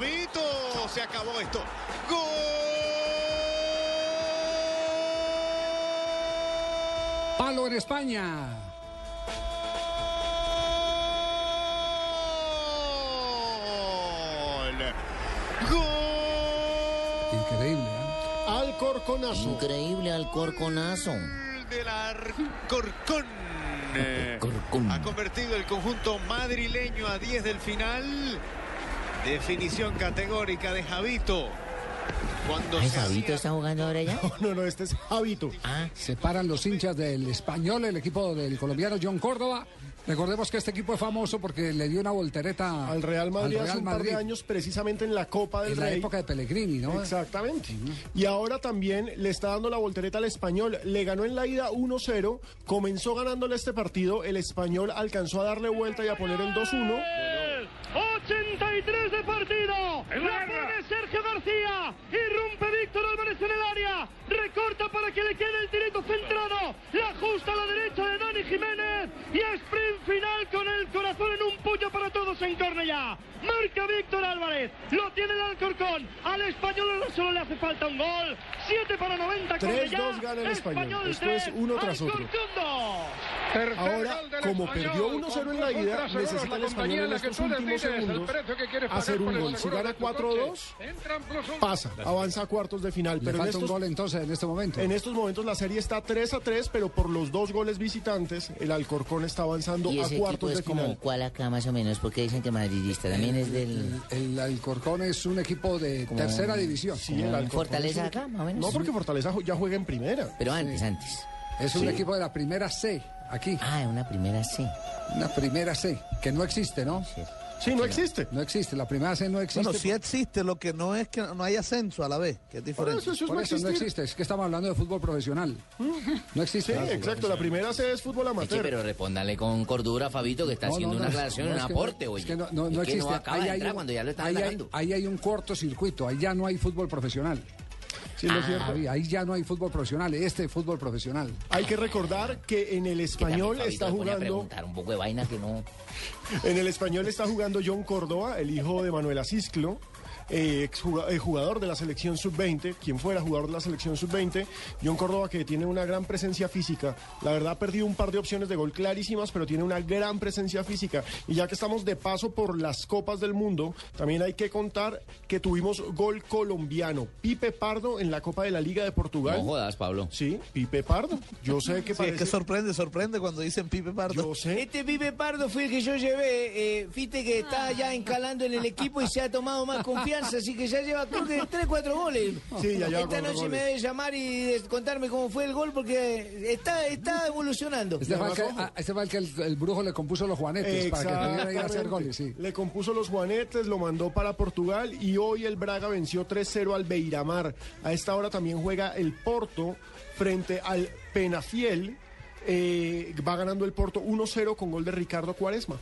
Se acabó esto.
Palo en España. Increíble. ¿eh?
Alcorconazo.
Increíble Alcorconazo.
Del Alcorcón. Eh, Ha convertido el conjunto madrileño a 10 del final. Definición categórica de Javito. Cuando
Ay,
se
Fabito está jugando ahora ya. [LAUGHS]
No, no, este es Javito. Se paran los hinchas del español, el equipo del colombiano John Córdoba. Recordemos que este equipo es famoso porque le dio una voltereta
Al Real Madrid
al
hace
Real
un par de años, precisamente en la Copa del
en la
Rey.
época de Pellegrini, ¿no?
Exactamente. Y ahora también le está dando la voltereta al español. Le ganó en la ida 1-0. Comenzó ganándole este partido. El español alcanzó a darle vuelta y a poner el 2-1.
83 de partido. La pone Sergio García. Irrumpe Víctor Álvarez en el área. Que le quede el tirito centrado. La ajusta a la derecha de Dani Jiménez. Y sprint final con el corazón en un en Cornellá. Marca Víctor Álvarez. Lo tiene el Alcorcón. Al español solo le hace falta un gol. 7 para 90 Cornellá.
3-2 gana el español. Esto es uno tras otro. Ahora, como perdió 1-0 en la ida, necesita el español en estos últimos segundos hacer un gol. Si gana 4-2, pasa, avanza a cuartos de final. Pero
falta un gol entonces en este momento.
en estos momentos la serie está 3-3, pero por los dos goles visitantes, el Alcorcón está avanzando a cuartos
es
de
como
final.
cuál acá más o menos, porque dicen que madridista también es del...
El, el Alcorcón es un equipo de
Como-
tercera división.
Sí, el Alcorcón Fortaleza
es un-
acá, más o menos.
No, porque Fortaleza ya juega en primera.
Pero antes, antes.
Es un
Sí.
equipo de la primera C, aquí.
Ah, una primera C.
Una primera C, que no existe, ¿no?
Sí, no existe.
No existe, la primera C no existe.
Bueno, sí existe, lo que no es que no hay ascenso a la vez, que es diferente.
Por eso no existe, es que estamos hablando de fútbol profesional. No existe.
Sí, exacto. La primera C es fútbol
Eche,
amateur.
pero respóndale con cordura, Fabito, que está
No,
haciendo
no,
una aclaración,
no,
un aporte,
no,
oye.
es que no, no, existe. Ahí hay un-
cuando ya lo
ahí hay- ahí hay un cortocircuito, ahí ya no hay fútbol profesional.
Sí, ¿no es cierto?
Ahí, ahí ya no hay fútbol profesional, este es fútbol profesional.
Hay que recordar que en el español está
a
jugando.
preguntar un poco de vaina que no... [LAUGHS]
En el español está jugando John Córdoba, el hijo de Manuel Asisclo. Eh, eh, jugador de la selección sub-20, quien fuera jugador de la selección sub-20, John Córdoba que tiene una gran presencia física, la verdad ha perdido un par de opciones de gol clarísimas, pero tiene una gran presencia física. Y ya que estamos de paso por las Copas del Mundo, también hay que contar que tuvimos gol colombiano, Pipe Pardo en la Copa de la Liga de Portugal.
No jodas, Pablo.
Sí, Pipe Pardo. Yo sé que [LAUGHS]
Sí, es que sorprende, sorprende cuando dicen Pipe Pardo.
Yo sé.
Este Pipe Pardo fue el que yo llevé, eh, viste que está ya encalando en el equipo y se ha tomado más [LAUGHS] confianza, así que ya lleva creo que 3, 4 goles.
Sí, ya lleva
Esta noche
goles.
me debe llamar y contarme cómo fue el gol porque está, está evolucionando.
Este fue el que, este fue el, que el, el brujo le compuso los juanetes para que pudiera ir a hacer goles, sí.
Le compuso los juanetes, lo mandó para Portugal y hoy el Braga venció 3-0 al Beiramar. A esta hora también juega el Porto frente al Penafiel. Eh, va ganando el Porto 1-0 con gol de Ricardo Cuaresma.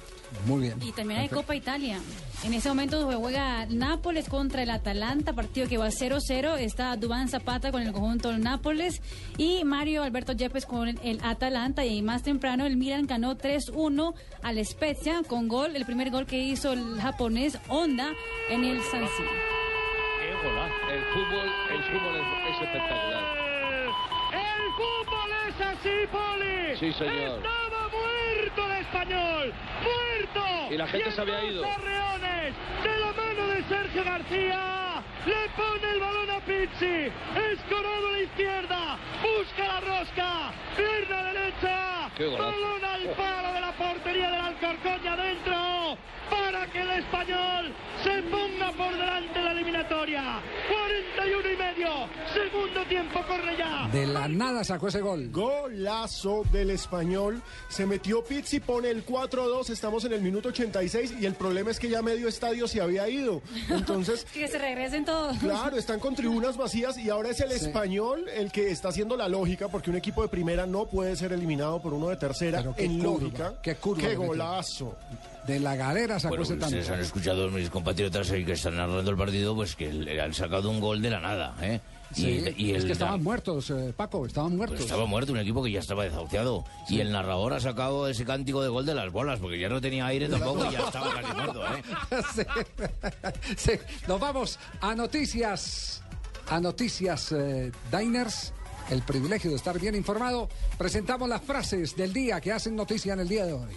Muy bien.
Y también hay Copa Italia. En ese momento se juega Nápoles contra el Atalanta, partido que va 0-0. Está Dubán Zapata con el conjunto del Nápoles y Mario Alberto Yepes con el Atalanta. Y más temprano el Milan ganó 3-1 al Spezia con gol, el primer gol que hizo el japonés Honda en el San Siro.
El fútbol, el fútbol es, es espectacular.
Fútbol es así, Poli.
Sí, señor.
Estaba muerto el español. Muerto.
Y la gente se había ido.
de la mano de Sergio García. Le pone el balón a Pizzi. Escorado a la izquierda. Busca la rosca. Pierna derecha. Balón al palo de la portería del Alcorcón y adentro. Para que el español se ponga por delante del eliminatoria. 41 y medio. Segundo tiempo corre ya.
De la nada sacó ese gol.
Golazo del español. Se metió Pizzi, pone el 4-2. Estamos en el minuto 86 y el problema es que ya medio estadio se había ido. [LAUGHS] Entonces,
Que se regresen todos.
Claro, están con tribunas vacías y ahora es el
Sí.
español el que está haciendo la lógica porque un equipo de primera no puede ser eliminado por uno de tercera
Pero qué
en
curva,
lógica.
qué curva
Qué golazo.
De la galera sacó
Bueno,
ese tanto.
ustedes han escuchado mis compatriotas ahí que están narrando el partido, pues que le han sacado un gol de la nada, ¿eh?
Sí,
y
es
el
que estaban muertos, eh, Paco, estaban muertos.
pues estaba muerto un equipo que ya estaba desahuciado. Y el narrador ha sacado ese cántico de gol de las bolas, porque ya no tenía aire tampoco y ya estaba casi muerto, ¿eh? [LAUGHS]
Sí. Sí. Nos vamos a noticias, a noticias eh, Diners. El privilegio de estar bien informado. Presentamos las frases del día que hacen noticia en el día de hoy.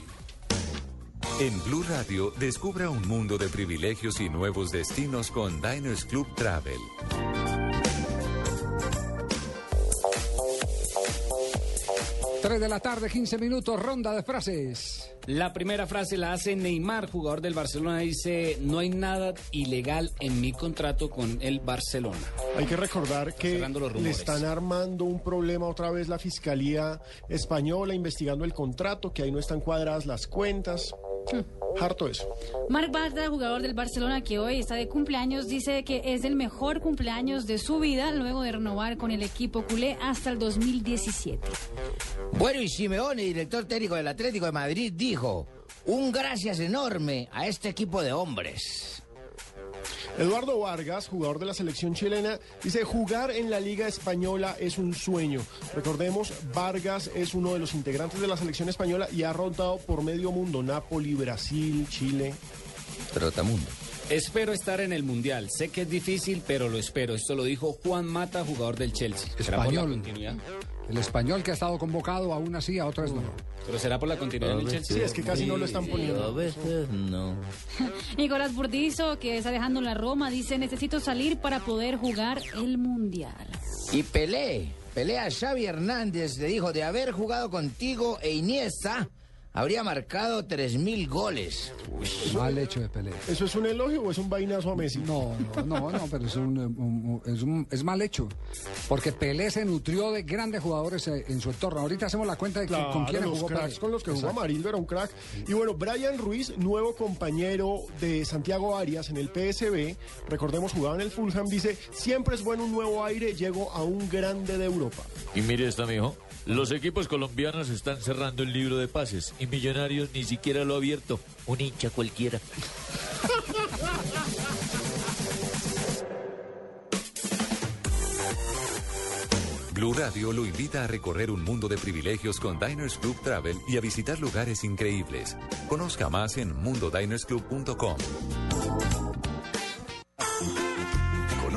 En Blue Radio, descubra un mundo de privilegios y nuevos destinos con Diners Club Travel.
Tres de la tarde, 15 minutos, ronda de frases.
La primera frase la hace Neymar, jugador del Barcelona. Dice, no hay nada ilegal en mi contrato con el Barcelona.
Hay que recordar que le están armando un problema otra vez la Fiscalía Española investigando el contrato, que ahí no están cuadradas las cuentas. Harto eso.
Marc Bartra, jugador del Barcelona que hoy está de cumpleaños, dice que es el mejor cumpleaños de su vida luego de renovar con el equipo culé hasta el 2017.
Bueno, y Simeone, director técnico del Atlético de Madrid, dijo, un gracias enorme a este equipo de hombres.
Eduardo Vargas, jugador de la selección chilena, dice, jugar en la Liga Española es un sueño. Recordemos, Vargas es uno de los integrantes de la selección española y ha rotado por medio mundo, Napoli, Brasil, Chile.
Trotamundo.
Espero estar en el Mundial. Sé que es difícil, pero lo espero. Esto lo dijo Juan Mata, jugador del Chelsea. ¿Será por la
Español. El español que ha estado convocado aún así, a otras no.
¿Pero será por la continuidad en el Chelsea?
Sí, es que casi no lo están poniendo.
A veces no. [LAUGHS]
Nicolás Burdizo, que está dejando la Roma, dice, necesito salir para poder jugar el Mundial.
Y Pelé, Pelé a Xavi Hernández le dijo, de haber jugado contigo e Iniesta, habría marcado 3.000 goles.
Mal hecho de Pelé.
¿Eso es un elogio o es un vainazo a Messi?
No, no, no, no, pero es, un, un- un- es, un- es mal hecho. Porque Pelé se nutrió de grandes jugadores eh, en su entorno. Ahorita hacemos la cuenta de que-
Claro,
con quién jugó
cracks
Pelé.
con los que jugó. Amarildo era un crack. Y bueno, Brian Ruiz, nuevo compañero de Santiago Arias en el PSB, recordemos jugaba en el Fulham, dice, siempre es bueno un nuevo aire, llego a un grande de Europa.
Y mire esta, mijo. Los equipos colombianos están cerrando el libro de pases y Millonarios ni siquiera lo ha abierto. Un hincha cualquiera.
Blue Radio lo invita a recorrer un mundo de privilegios con Diners Club Travel y a visitar lugares increíbles. Conozca más en mundodinersclub.com.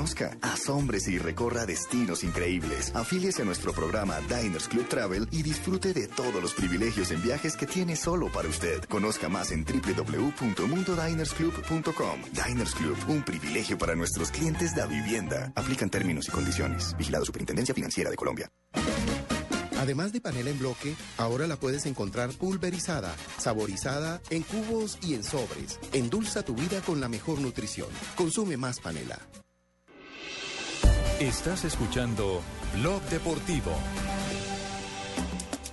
Conozca, asómbrese y recorra destinos increíbles. Afíliese a nuestro programa Diners Club Travel y disfrute de todos los privilegios en viajes que tiene solo para usted. Conozca más en www.mundodinersclub.com. Diners Club, un privilegio para nuestros clientes de vivienda. Aplican términos y condiciones. Vigilado Superintendencia Financiera de Colombia.
Además de panela en bloque, ahora la puedes encontrar pulverizada, saborizada, en cubos y en sobres. Endulza tu vida con la mejor nutrición. Consume más panela.
Estás escuchando Blog Deportivo.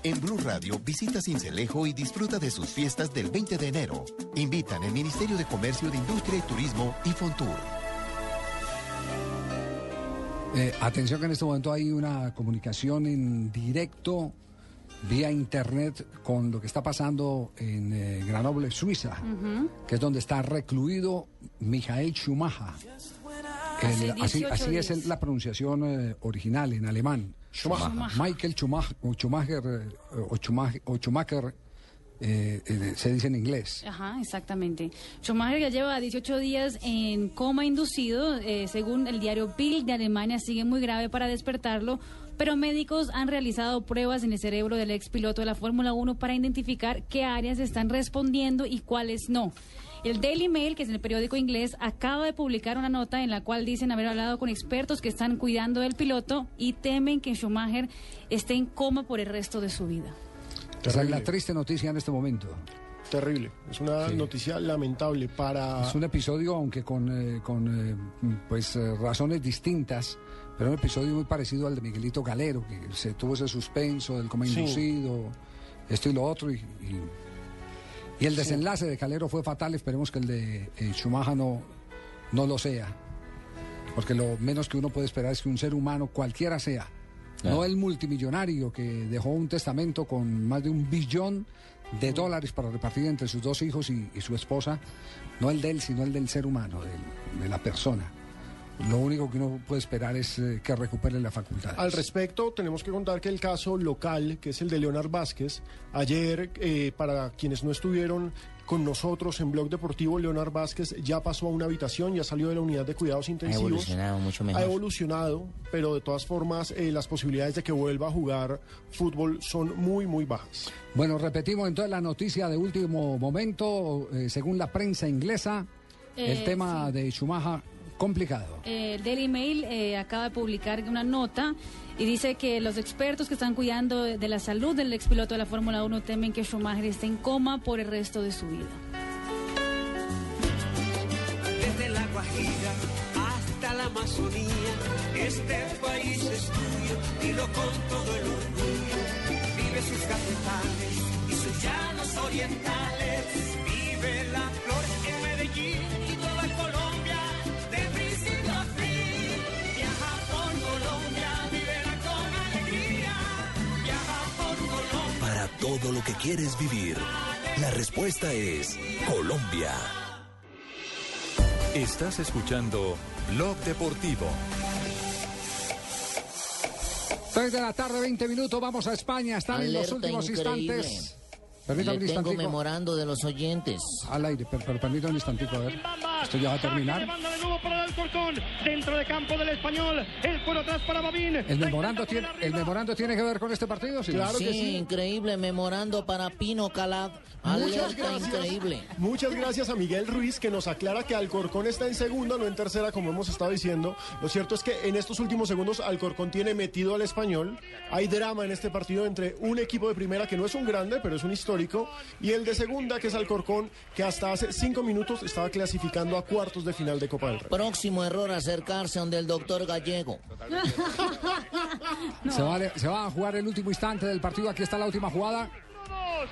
En Blue Radio visita Cincelejo y disfruta de sus fiestas del 20 de enero. Invitan el Ministerio de Comercio de Industria y Turismo y Fontur.
Eh, atención que en este momento hay una comunicación en directo vía internet con lo que está pasando en eh, Grenoble, Suiza, que es donde está recluido Michael Schumacher. El- así,
18
así es el- la pronunciación eh, original en alemán.
Schumacher.
Michael Schumacher, o Schumacher, eh, o Schumacher, o Schumacher, eh, eh, se dice en inglés.
Ajá, exactamente. Schumacher ya lleva 18 días en coma inducido. eh, según el diario Bild de Alemania, sigue muy grave para despertarlo. Pero médicos han realizado pruebas en el cerebro del ex piloto de la Fórmula 1 para identificar qué áreas están respondiendo y cuáles no. El Daily Mail, que es el periódico inglés, acaba de publicar una nota en la cual dicen haber hablado con expertos que están cuidando del piloto y temen que Schumacher esté en coma por el resto de su vida.
Esa es la triste noticia en este momento.
Terrible. Es una
Sí.
noticia lamentable para...
Es un episodio, aunque con, eh, con eh, pues eh, razones distintas, pero un episodio muy parecido al de Miguelito Galero, que se tuvo ese suspenso del coma
Sí.
inducido, esto y lo otro, y, y- y el desenlace de Calero fue fatal, esperemos que el de eh, Schumacher no, no lo sea, porque lo menos que uno puede esperar es que un ser humano, cualquiera sea, no el multimillonario que dejó un testamento con más de un billón de dólares para repartir entre sus dos hijos y, y su esposa, no el de él, sino el del ser humano, del- de la persona. Lo único que uno puede esperar es eh, que recupere la facultad.
Al respecto, tenemos que contar que el caso local, que es el de Leonard Vázquez, ayer, eh, para quienes no estuvieron con nosotros en Blog Deportivo, Leonard Vázquez ya pasó a una habitación, ya salió de la unidad de cuidados intensivos.
evolucionado mucho mejor.
Ha evolucionado, pero de todas formas eh, las posibilidades de que vuelva a jugar fútbol son muy, muy bajas.
Bueno, repetimos entonces la noticia de último momento, eh, según la prensa inglesa, el tema de Schumacher complicado.
Eh, el Daily Mail eh, acaba de publicar una nota y dice que los expertos que están cuidando de, de la salud del expiloto de la Fórmula 1 temen que Schumacher esté en coma por el resto de su vida.
Desde la Guajira hasta la Amazonía, este país es tuyo, dilo con todo el orgullo. Vive sus cafetales y sus llanos orientales,
todo lo que quieres vivir, la respuesta es Colombia.
Estás escuchando Blog Deportivo.
3 de la tarde, 20 minutos, vamos a España, están en los últimos
increíble.
instantes. Permítame
Le
un
tengo
instantico.
memorando de los oyentes.
Al aire, pero, pero permítame un instantico, a ver. Esto ya va a terminar.
Para el. Dentro de campo del español. El cuero atrás para Babín.
¿El memorando, tiene, ¿El memorando tiene que ver con este partido? Sí,
sí, increíble, memorando para Pino Calab.
Muchas gracias.
increíble.
Muchas gracias a Miguel Ruiz que nos aclara que Alcorcón está en segunda, no en tercera, como hemos estado diciendo. Lo cierto es que en estos últimos segundos Alcorcón tiene metido al español. Hay drama en este partido entre un equipo de primera que no es un grande, pero es un histórico, y el de segunda, que es Alcorcón, que hasta hace cinco minutos estaba clasificando a cuartos de final de Copa del Rey.
Próximo error, acercarse donde el doctor Gallego. [LAUGHS]
Se, va, a- se va a jugar el último instante del partido. Aquí está la última jugada.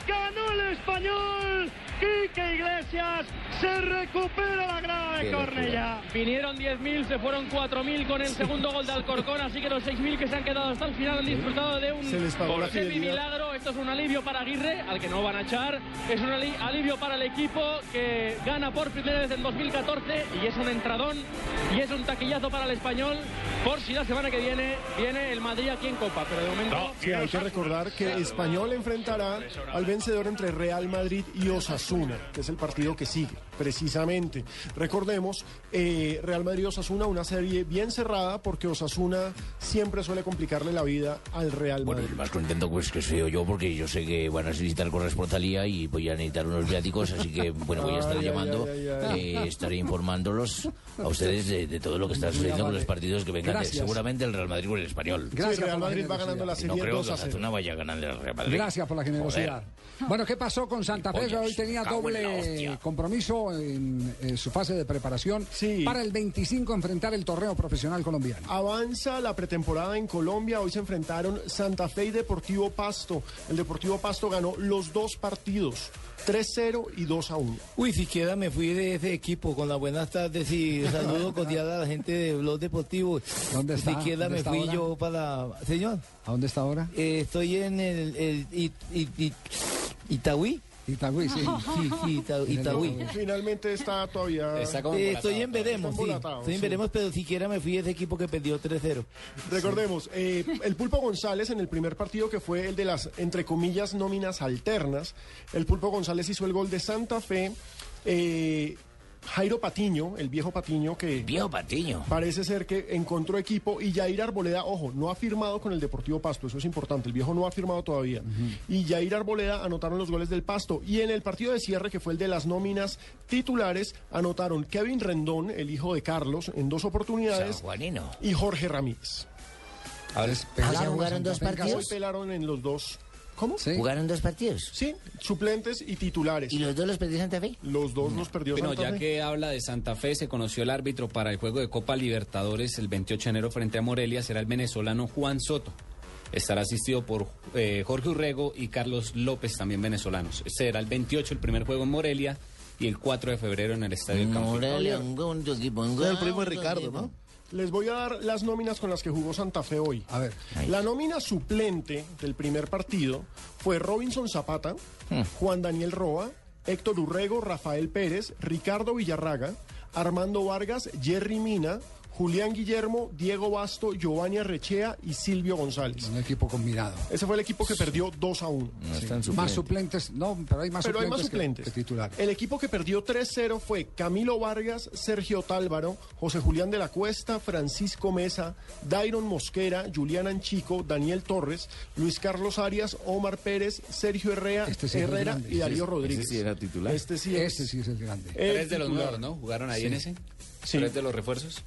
Ganó el español. Quique Iglesias se recupera la grada de Cornella.
Vinieron 10.000, se fueron 4.000 con el segundo gol de Alcorcón, así que los 6.000 que se han quedado hasta el final han disfrutado de un
Se les pagó la
semi
fidelidad.
milagro. Esto es un alivio para Aguirre, al que no van a echar. Es un ali- alivio para el equipo que gana por primera vez en 2014 y es un entradón y es un taquillazo para el español por si la semana que viene viene el Madrid aquí en Copa. Pero de momento...
Sí, hay que recordar que Español enfrentará al vencedor entre Real Madrid y Osasuna, que es el partido que sigue, precisamente. Recordemos, eh, Real Madrid y Osasuna, una serie bien cerrada, porque Osasuna siempre suele complicarle la vida al Real
Bueno,
Madrid.
el más contento pues que soy yo porque yo sé que van a necesitar corresponsalía y voy a necesitar unos viáticos, así que bueno, voy a [LAUGHS] estar
Ay, ay,
llamando,
ay, ay, ay.
eh, estaré informándolos a ustedes de, de todo lo que está sucediendo con los partidos que vengan,
Gracias.
seguramente el Real Madrid o el Español.
Gracias
Sí, Real Madrid va ganando la
generosidad.
No
serie
creo
2
que
a 0.
Osasuna vaya ganando el Real Madrid.
Gracias por la generosidad. Bueno, ¿qué pasó con Santa Fe? Hoy tenía doble
hostia.
En, eh, su fase de preparación para el 25 enfrentar el torneo profesional colombiano.
Avanza la pretemporada en Colombia. Hoy se enfrentaron Santa Fe y Deportivo Pasto. El Deportivo Pasto ganó los dos partidos, 3-0 y 2-1.
Uy, siquiera me fui de ese equipo con las buenas tardes y [LAUGHS] saludo cordial a la gente de Blog Deportivo.
¿Dónde está?
Siquiera
¿Dónde
me
está
fui
ahora?
yo para... Señor.
¿A dónde está ahora?
Eh, estoy en el, el It- It- It- Itagüí.
Sí. [LAUGHS]
Sí, sí, Ita- Itagüí.
Finalmente está todavía.
Eh, estoy en veremos, sí. Estoy en
sí.
veremos, pero siquiera me fui de ese equipo que perdió 3-0.
Recordemos, eh, el Pulpo González en el primer partido que fue el de las, entre comillas, nóminas alternas, el Pulpo González hizo el gol de Santa Fe. eh, Jairo Patiño, el viejo Patiño que...
Viejo Patiño.
Parece ser que encontró equipo y Jair Arboleda, ojo, no ha firmado con el Deportivo Pasto, eso es importante, el viejo no ha firmado todavía. Y Jair Arboleda anotaron los goles del Pasto. Y en el partido de cierre, que fue el de las nóminas titulares, anotaron Kevin Rendón, el hijo de Carlos, en dos oportunidades.
San Juanino.
Y Jorge Ramírez.
¿Ah, se jugaron dos
Hoy
partidos?
pelaron en los dos ¿Cómo?
¿Jugaron dos partidos?
Sí, suplentes y titulares.
¿Y los dos los perdió Santa Fe?
Los dos los perdió
Bueno,
Santa
ya
Fe.
que habla de Santa Fe, se conoció el árbitro para el juego de Copa Libertadores el 28 de enero frente a Morelia. Será el venezolano Juan Soto. Estará asistido por eh, Jorge Urrego y Carlos López, también venezolanos. Será el 28 el primer juego en Morelia y el 4 de febrero en el Estadio del Campín.
Morelia, un
el primo Ricardo. ¿no?
Les voy a dar las nóminas con las que jugó Santa Fe hoy.
A ver.
La nómina suplente del primer partido fue Robinson Zapata, Juan Daniel Roa, Héctor Urrego, Rafael Pérez, Ricardo Villarraga, Armando Vargas, Jerry Mina, Julián Guillermo, Diego Basto, Giovanni Arrechea y Silvio González.
Un equipo combinado.
Ese fue el equipo que perdió 2 a 1.
Más suplentes, no, pero hay más
Pero hay
suplentes,
más
que-
suplentes.
que titulares.
El equipo que perdió 3-0 fue Camilo Vargas, Sergio Tálvaro, José Julián de la Cuesta, Francisco Mesa, Dairon Mosquera, Julián Anchico, Daniel Torres, Luis Carlos Arias, Omar Pérez, Sergio Herrera,
Este sí
Herrera y Darío Rodríguez.
ese sí era titular.
Este sí es.
Ese sí es el grande.
el
Tres de los
titular.
nuevos, ¿no? ¿Jugaron ahí
Sí.
en ese?
Sí.
Tres de los refuerzos.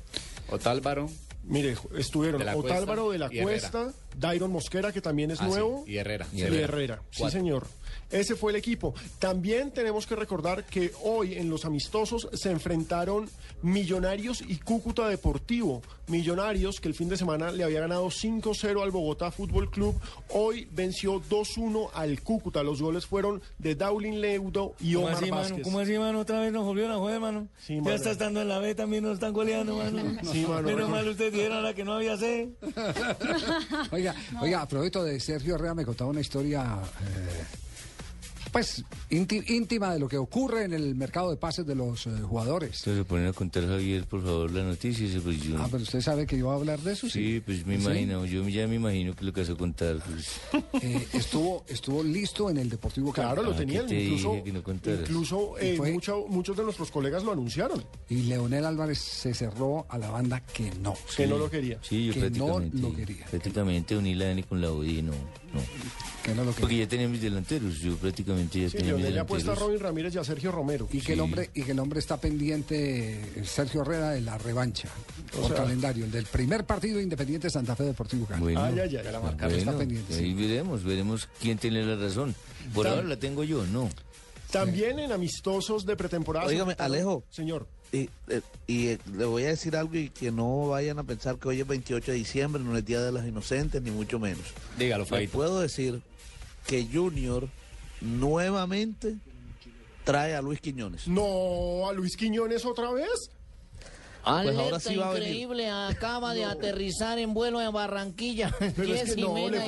Otálvaro.
Mire, estuvieron
De
Otálvaro de la
Herrera.
Cuesta, Dairon Mosquera, que también es
Ah, sí,
nuevo.
y Herrera.
Y
Y
Herrera.
Herrera.
Sí, señor. Ese fue el equipo. También tenemos que recordar que hoy en los amistosos se enfrentaron Millonarios y Cúcuta Deportivo. Millonarios, que el fin de semana le había ganado 5-0 al Bogotá Fútbol Club, hoy venció 2-1 al Cúcuta. Los goles fueron de Daulin Leudo y
¿Cómo
Omar
así, mano?
Vázquez.
¿Cómo así, mano? Otra vez nos volvieron a joder, mano.
Sí,
ya
mano.
está estando en la B, también nos están goleando, mano. [LAUGHS]
Sí, mano.
Menos mal ustedes dijeron ahora que no había sed. [LAUGHS]
Oiga, oiga, a propósito de Sergio Herrera, me contaba una historia, eh, pues, ínti- íntima de lo que ocurre en el mercado de pases de los eh, jugadores.
Entonces se ponen a contar, Javier, por favor, la noticia. Pues yo,
Ah, pero usted sabe que yo voy a hablar de eso, sí.
sí, pues me
¿Sí?
imagino, yo ya me imagino que lo que vas a contar. Pues.
Eh, estuvo, estuvo listo en el Deportivo Cali.
Claro, lo
Ah,
tenían.
¿qué te
Incluso,
que no
incluso eh,
fue-
mucho- muchos de nuestros colegas lo anunciaron.
Y Leonel Álvarez se cerró a la banda que no.
Que no lo quería.
Sí, yo
Que no
prácticamente.
lo quería.
Prácticamente uní la N con la y no, no.
Que lo
Porque ya tenía mis delanteros, yo prácticamente ya
Sí,
tenía mis
le apuesta a
delanteros.
Robin Ramírez y a Sergio Romero.
Y que, el hombre, y que el hombre está pendiente, Sergio Herrera, de la revancha
O
por
sea-
calendario, el del primer partido Independiente Santa Fe Deportivo Cali.
Bueno,
Ay, ay, ay.
la marcaron, está pendiente,
ahí
sí.
veremos, veremos quién tiene la razón. Por ahora la tengo yo, no.
También en amistosos de pretemporada. Todo-
Alejo.
Señor.
Y, eh, y, eh, le voy a decir algo y que no vayan a pensar que hoy es 28 de diciembre, no es Día de las Inocentes, ni mucho menos.
Dígalo,
Les
Fabito.
puedo decir que Junior nuevamente trae a Luis Quiñones.
No, a Luis Quiñones otra vez.
Pues ahora sí va a venir.
increíble, acaba de [LAUGHS] aterrizar en vuelo en Barranquilla. [LAUGHS]
Pero es
Jess
que no, le,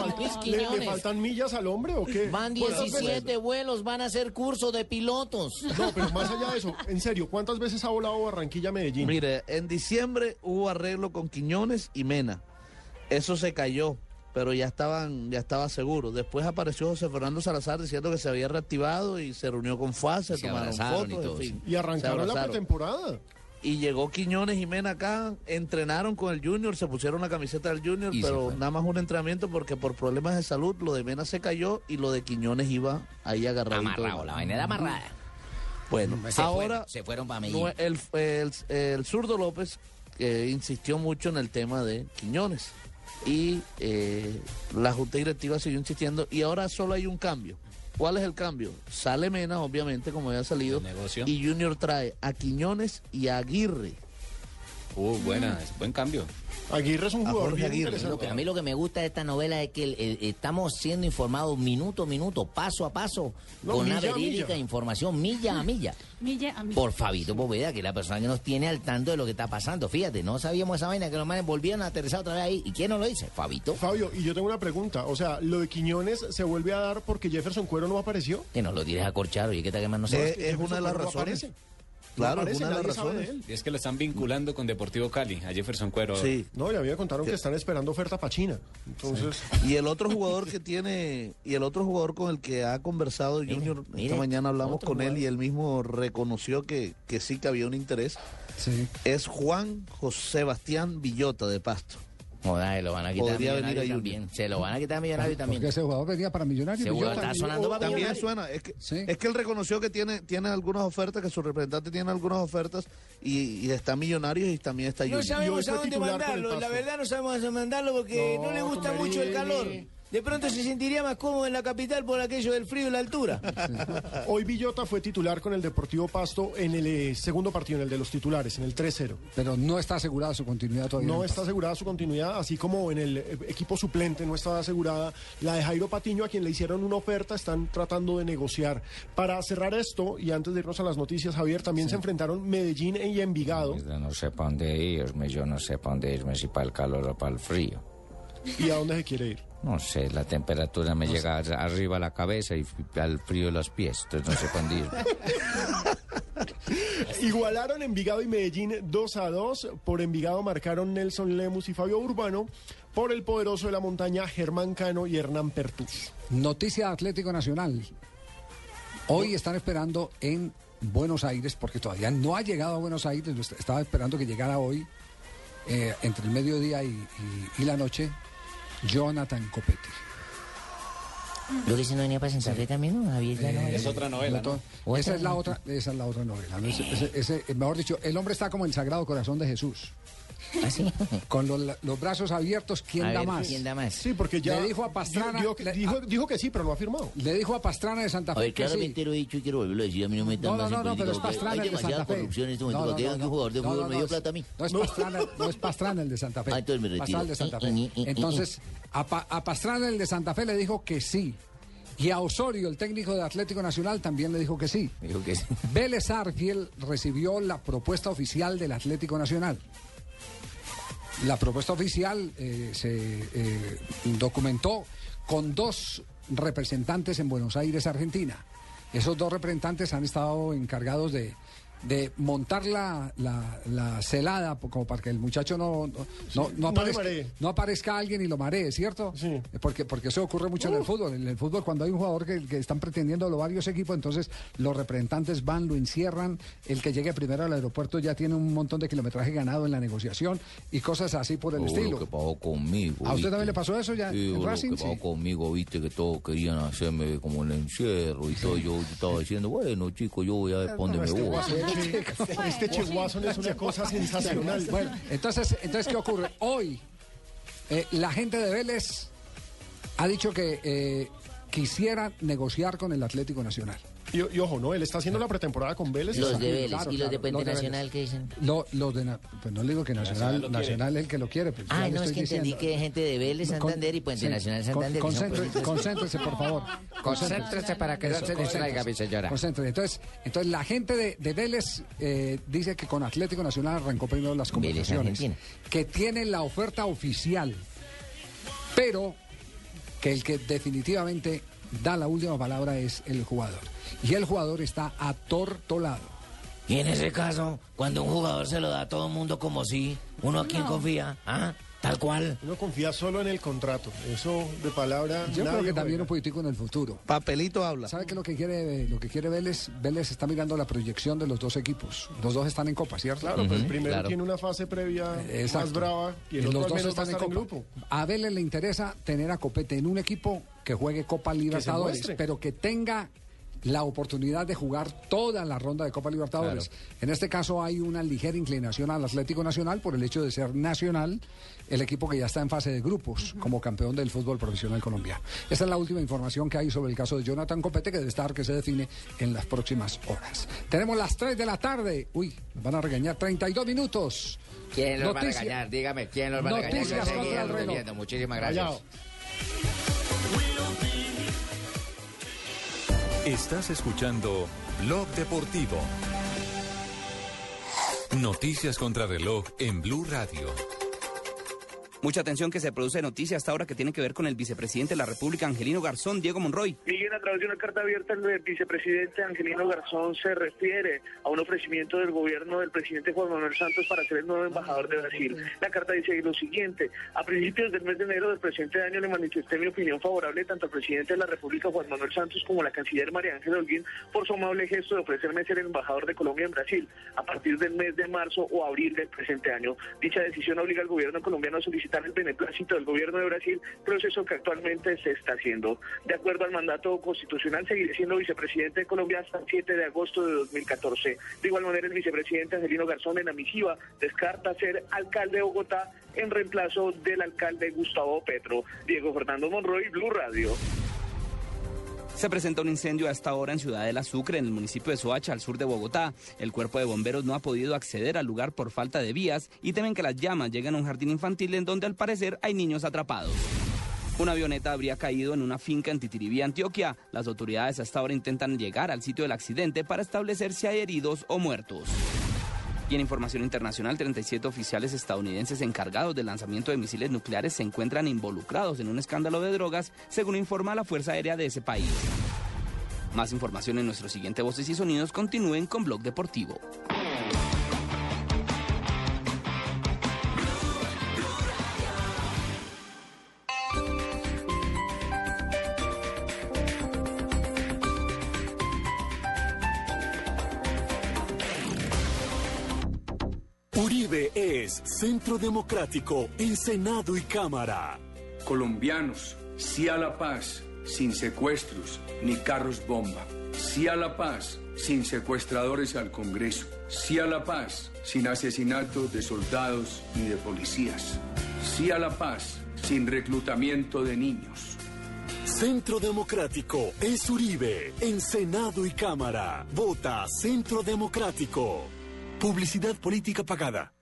Jimena y
faltan millas al hombre o qué?
Van
¿Cuántas
17
veces?
vuelos, van a hacer curso de pilotos.
No, pero más allá de eso, en serio, ¿cuántas veces ha volado Barranquilla Medellín?
Mire, en diciembre hubo arreglo con Quiñones y Mena. Eso se cayó, pero ya estaban, ya estaba seguro. Después apareció José Fernando Salazar diciendo que se había reactivado y se reunió con FAS, se,
Se
tomaron
y
fotos,
todo,
en fin.
Y arrancaron la pretemporada.
Y llegó Quiñones y Mena acá, entrenaron con el Junior, se pusieron la camiseta del Junior,
Y
pero nada más un entrenamiento porque por problemas de salud lo de Mena se cayó y lo de Quiñones iba ahí agarradito.
Amarrado, la vaina era amarrada.
Bueno,
Se
ahora
fueron, se fueron para Medellín.
el, el, el zurdo López eh, insistió mucho en el tema de Quiñones y eh, la Junta Directiva siguió insistiendo y ahora solo hay un cambio. ¿Cuál es el cambio? Sale Mena, obviamente, como había salido,
El negocio.
y Junior trae a Quiñones y a Aguirre.
Uh, buena, es buen cambio.
Aguirre es un jugador bien
Aguirre,
Lo que, a mí lo que me gusta de esta novela es que el- el- estamos siendo informados minuto a minuto, paso a paso,
No,
con una verídica
milla.
información, milla a milla, [LAUGHS]
Milla a milla.
por Fabito Poveda, que es la persona que nos tiene al tanto de lo que está pasando. Fíjate, no sabíamos esa vaina, que los manes volvieron a aterrizar otra vez ahí. ¿Y quién nos lo dice? Fabito.
Fabio, y yo tengo una pregunta. O sea, ¿lo de Quiñones se vuelve a dar porque Jefferson Cuero no apareció?
Que nos lo tires a corchar, oye, que está quemando
Eh,
nosotros.
es una de las
Cuero no
razones.
aparece.
Claro,
no
es
aparece,
una de las razones.
de.
Y es que lo están vinculando con Deportivo Cali, a Jefferson Cuero.
Sí.
No, ya me contaron que están esperando oferta para China. Entonces,
Y el otro jugador que tiene, y el otro jugador con el que ha conversado Junior,
mire,
esta mañana hablamos con él y él mismo reconoció que, que sí que había un interés,
Sí.
es Juan José Sebastián Villota de Pasto.
Joder, lo van a quitar
Podría a
también. Se lo van a quitar millonario también.
Porque ese jugador venía para Millonarios.
Ese jugador
Villota.
está sonando para
También
millonario.
suena, es que,
Sí.
es que él reconoció que tiene, tiene algunas ofertas, que su representante tiene algunas ofertas y, y está Millonarios y también está
No
Junior.
Sabemos a dónde mandarlo, la verdad no sabemos a dónde mandarlo porque no,
No,
le gusta mucho el calor.
De pronto se sentiría más cómodo en la capital por aquello del frío y la altura. [LAUGHS]
Hoy Villota fue titular con el Deportivo Pasto en el eh, segundo partido, en el de los titulares, en el 3-0.
Pero no está asegurada su continuidad todavía.
No está asegurada su continuidad, así como en el eh, equipo suplente no está asegurada la de Jairo Patiño, a quien le hicieron una oferta, están tratando de negociar. Para cerrar esto, y antes de irnos a las noticias, Javier, también se enfrentaron Medellín y Envigado.
Yo no sé para dónde irme, yo no sé para dónde irme, si para el calor o para el frío.
¿Y a dónde se quiere ir?
No sé, la temperatura me llega arriba a la cabeza y al frío de los pies, entonces no sé dónde irme. [LAUGHS]
Igualaron Envigado y Medellín 2 a 2. Por Envigado marcaron Nelson Lemus y Fabio Urbano. Por el poderoso de la montaña, Germán Cano y Hernán Pertús.
Noticia de Atlético Nacional. Hoy están esperando en Buenos Aires, porque todavía no ha llegado a Buenos Aires, estaba esperando que llegara hoy, eh, entre el mediodía y, y- y la noche, Jonathan Copetti.
Lo que dice no venía para Santa Fe también, ¿no? Javier, ya no
Eh,
era.
no,
¿O
Esa
otra?
es la otra, esa es la otra novela. ¿no? Ese- ese- ese- eh, mejor dicho, el hombre está como el Sagrado Corazón de Jesús. [LAUGHS] Con los, los brazos abiertos, ¿quién
A
da
ver,
más?
¿quién da más?
Sí, porque ya.
Le dijo a Pastrana.
Dijo,
le-
dijo- dijo que sí, pero no ha firmado.
Le dijo a Pastrana de Santa
A
Fe
ver,
que sí.
claramente lo he dicho y quiero volverlo a decir. A mí no me metan
No, no,
más en
no, no,
política
pero es Pastrana
hay
el de Santa Fe.
corrupción en este momento
No, no,
que digan
no,
que un jugador de
no,
fútbol
no,
me
no,
dio
es-
plata a mí.
No es Pastrana, no es Pastrana el de Santa Fe.
Ah, entonces me retiro.
Pastrana el de Santa Fe.
Y- y- y-
Entonces, a, Pa- a Pastrana el de Santa Fe le dijo que sí. Y a Osorio, el técnico de Atlético Nacional, también le dijo que sí.
Dijo que sí.
Vélez Arfiel recibió la propuesta oficial del Atlético Nacional. La propuesta oficial eh, se eh, documentó con dos representantes en Buenos Aires, Argentina. Esos dos representantes han estado encargados de, de montar la, la- la celada como para que el muchacho no, no, no, no
no le
aparezca,
maree.
no aparezca alguien y lo maree, ¿cierto? Sí. Porque, porque eso ocurre mucho en el fútbol. En el fútbol, cuando hay un jugador que, que están pretendiendo varios equipos, entonces los representantes van, lo encierran. El que llegue primero al aeropuerto ya tiene un montón de kilometraje ganado en la negociación y cosas así por el
Oh,
estilo.
Lo que pasó conmigo.
¿A usted
¿viste?
también le pasó eso ya
Sí,
en
lo
Racing?
que pasó
Sí.
conmigo, viste, que todos querían hacerme como el encierro y todo. Yo estaba diciendo, bueno, chicos, yo voy a ver para dónde me voy.
Este Guasón es una cosa sensacional.
Bueno, entonces, entonces ¿qué ocurre? Hoy, eh, la gente de Vélez ha dicho que eh, quisiera negociar con el Atlético Nacional.
Y, y ojo, ¿no? Él está haciendo la pretemporada con Vélez.
Los de Vélez
claro,
y los de Puente
los de
Nacional, ¿qué dicen?
Lo- los de pues no le digo que Nacional,
Nacional
Nacional, el que lo quiere. pues,
Ah, no, es que entendí
diciendo.
que gente de Vélez,
Con-
Santander y Puente
sí,
Nacional,
con-
Santander. pueblitos.
concéntrese, por favor.
Concéntrese para que no se distraiga,
concéntrese.
mi señora.
Concéntrese. Entonces, entonces la gente de, de Vélez eh, dice que con Atlético Nacional arrancó primero las conversaciones. Que tiene la oferta oficial, pero que el que definitivamente da la última palabra es el jugador. Y el jugador está atortolado.
Y en ese caso, cuando un jugador se lo da a todo el mundo como si, ¿uno a quién
No.
confía? ¿Ah? Tal cual.
Uno confía solo en el contrato. Eso de palabra.
Yo creo que también un político en el futuro.
Papelito habla.
¿Sabe qué es lo que quiere lo que quiere Vélez? Vélez está mirando la proyección de los dos equipos. Los dos están en Copa, ¿cierto?
Claro, pues el primero tiene una fase previa
Exacto.
más brava y el
Y
otro
los
al
dos
menos va a
están en
estar en
Copa.
grupo.
A Vélez le interesa tener a Copete en un equipo que juegue Copa Libertadores, pero que tenga la oportunidad de jugar toda la ronda de Copa Libertadores. En este caso hay una ligera inclinación al Atlético Nacional por el hecho de ser nacional, el equipo que ya está en fase de grupos como campeón del fútbol profesional colombiano. Esta es la última información que hay sobre el caso de Jonathan Copete, que debe estar, que se define en las próximas horas. Tenemos las 3 de la tarde. Uy, nos van a regañar 32 minutos.
¿Quién los va a regañar? Dígame, ¿quién los va a regañar?
Noticias
seguí
contra el reloj.
atendiendo. Muchísimas gracias.
Callao.
Estás escuchando Blog Deportivo. Noticias contra reloj en Blue Radio.
Mucha atención que se produce noticia hasta ahora que tiene que ver con el vicepresidente de la República, Angelino Garzón, Diego Monroy.
Miguel, a través de una carta abierta, el vicepresidente Angelino Garzón se refiere a un ofrecimiento del gobierno del presidente Juan Manuel Santos para ser el nuevo embajador de Brasil. La carta dice lo siguiente. A principios del mes de enero del presente año le manifesté mi opinión favorable tanto al presidente de la República, Juan Manuel Santos, como a la canciller María Ángela Holguín por su amable gesto de ofrecerme ser el embajador de Colombia en Brasil a partir del mes de marzo o abril del presente año. Dicha decisión obliga al gobierno colombiano a solicitar conquistar el beneplácito del gobierno de Brasil, proceso que actualmente se está haciendo. De acuerdo al mandato constitucional, seguiré siendo vicepresidente de Colombia hasta el 7 de agosto de 2014. De igual manera, el vicepresidente Angelino Garzón en la misiva descarta ser alcalde de Bogotá en reemplazo del alcalde Gustavo Petro. Diego Fernando Monroy, Blue Radio.
Se presenta un incendio a esta hora en Ciudad del Sucre, en el municipio de Soacha, al sur de Bogotá. El cuerpo de bomberos no ha podido acceder al lugar por falta de vías y temen que las llamas lleguen a un jardín infantil en donde al parecer hay niños atrapados. Una avioneta habría caído en una finca en Titiribí, Antioquia. Las autoridades hasta ahora intentan llegar al sitio del accidente para establecer si hay heridos o muertos. Y en información internacional, 37 oficiales estadounidenses encargados del lanzamiento de misiles nucleares se encuentran involucrados en un escándalo de drogas, según informa la Fuerza Aérea de ese país. Más información en nuestro siguiente Voces y Sonidos. Continúen con Blog Deportivo.
Centro Democrático en Senado y Cámara.
Colombianos, sí a la paz, sin secuestros ni carros bomba. Sí a la paz, sin secuestradores al Congreso. Sí a la paz, sin asesinatos de soldados ni de policías. Sí a la paz, sin reclutamiento de niños.
Centro Democrático es Uribe en Senado y Cámara. Vota Centro Democrático. Publicidad política pagada.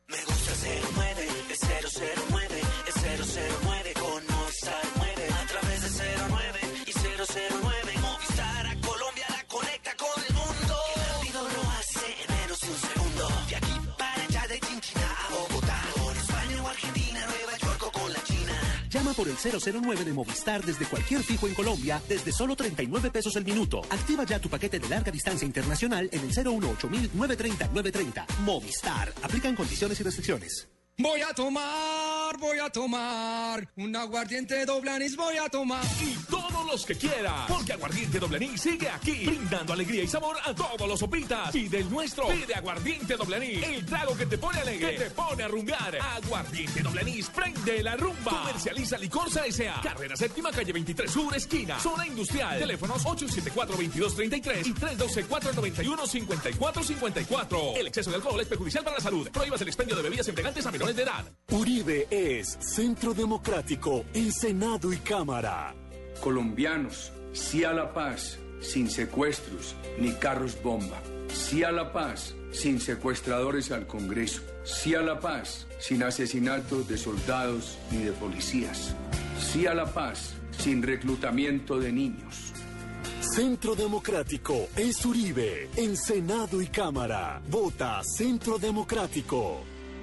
Por
el 009 de Movistar desde cualquier fijo en Colombia desde solo 39 pesos el minuto. Activa ya tu paquete de larga distancia internacional en el 018 930 930. Movistar. Aplican condiciones y restricciones.
Voy a tomar, voy a tomar un aguardiente doble anís, voy a tomar.
Y todos los que quieran, porque Aguardiente Doble Anís sigue aquí, brindando alegría y sabor a todos los sopitas. Pide el nuestro, pide Aguardiente Doble Anís, el trago que te pone alegre, que te pone a rumbear. Aguardiente Doble Anís, prende la rumba. Comercializa Licorsa S.A. Carrera Séptima, calle 23 Sur, esquina, zona industrial. Teléfonos 874-2233 y 312-491-5454. El exceso de alcohol es perjudicial para la salud. Prohíbas el expendio de bebidas embriagantes a menores de edad.
Uribe es Centro Democrático en Senado y Cámara.
Colombianos, sí a la paz, sin secuestros ni carros bomba. Sí a la paz, sin secuestradores al Congreso. Sí a la paz, sin asesinatos de soldados ni de policías. Sí a la paz, sin reclutamiento de niños.
Centro Democrático es Uribe en Senado y Cámara. Vota Centro Democrático.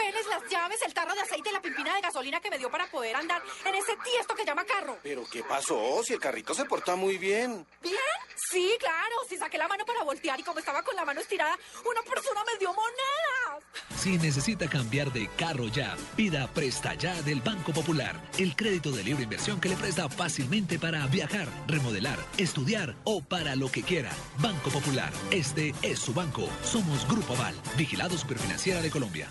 Papeles, las llaves, el tarro de aceite y la pimpina de gasolina que me dio para poder andar en ese tiesto que llama carro.
¿Pero qué pasó? Si el carrito se porta muy bien.
¿Bien? Sí, claro. Si saqué la mano para voltear y como estaba con la mano estirada, una persona me dio monedas.
Si necesita cambiar de carro ya, pida Presta Ya del Banco Popular, el crédito de libre inversión que le presta fácilmente para viajar, remodelar, estudiar o para lo que quiera. Banco Popular, este es su banco. Somos Grupo Aval, vigilado Superfinanciera de Colombia.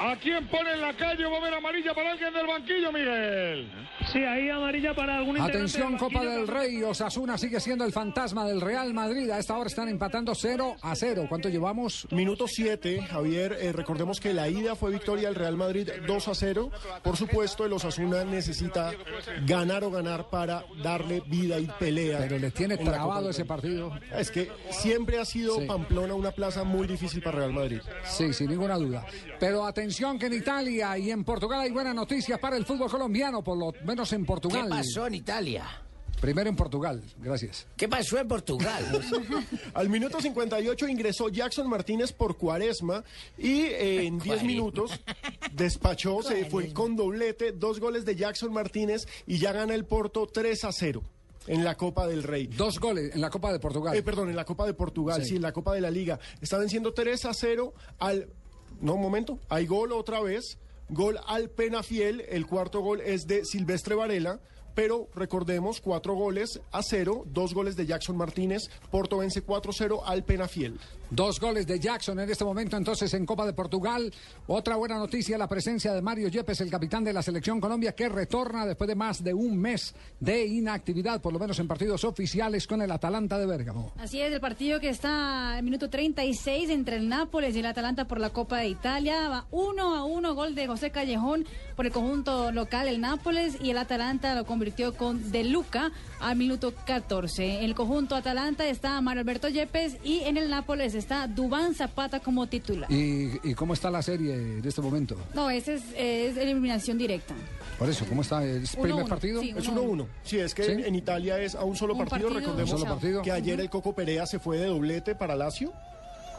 ¿A quién pone en la calle? Va a ver amarilla para alguien del banquillo, Miguel.
Sí, ahí amarilla para algún Atención, Copa del Rey. Osasuna sigue siendo el fantasma del Real Madrid. A esta hora están empatando 0 a 0. ¿Cuánto llevamos?
Minuto 7, Javier. eh, recordemos que la ida fue victoria del Real Madrid 2 a 0. Por supuesto, el Osasuna necesita ganar o ganar para darle vida y pelea.
Pero le tiene trabado ese partido.
Es que siempre ha sido
Sí.
Pamplona una plaza muy difícil para Real Madrid.
Sí, sin ninguna duda. Pero atención que en Italia y en Portugal hay buenas noticias para el fútbol colombiano, por lo menos en Portugal.
¿Qué pasó en Italia?
Primero en Portugal, gracias.
¿Qué pasó en Portugal? [LAUGHS]
Al minuto 58 ingresó Jackson Martínez por Cuaresma y eh, en 10
Cuare-
minutos despachó, se fue con doblete, dos goles de Jackson Martínez y ya gana el Porto 3 a 0 en la Copa del Rey.
Dos goles en la Copa de Portugal.
Eh, perdón, en la Copa de Portugal,
Sí.
sí. en la Copa de la Liga. Está venciendo 3 a 0 al... No, un momento. Hay gol otra vez. Gol al Penafiel. El cuarto gol es de Silvestre Varela. Pero recordemos, cuatro goles a cero, dos goles de Jackson Martínez. Porto vence 4-0 al Penafiel.
Dos goles de Jackson en este momento entonces en Copa de Portugal. Otra buena noticia, la presencia de Mario Yepes, el capitán de la selección Colombia, que retorna después de más de un mes de inactividad, por lo menos en partidos oficiales con el Atalanta de Bérgamo.
Así es, el partido que está en minuto 36 entre el Nápoles y el Atalanta por la Copa de Italia. Va uno a uno, gol de José Callejón por el conjunto local, el Nápoles, y el Atalanta lo convirtió con De Luca al minuto 14. En el conjunto Atalanta está Mario Alberto Yepes y en el Nápoles está Dubán Zapata como titular.
¿Y, y cómo está la serie en este momento?
No, ese es, es eliminación directa.
Por eso, ¿cómo está? ¿Es
Uno,
primer
uno,
partido?
sí,
Es
uno,
1-1. Sí, es que
¿Sí?
en, en Italia es a un solo
Un
partido.
partido,
Recordemos
solo partido.
que ayer el Coco Perea se fue de doblete para Lazio.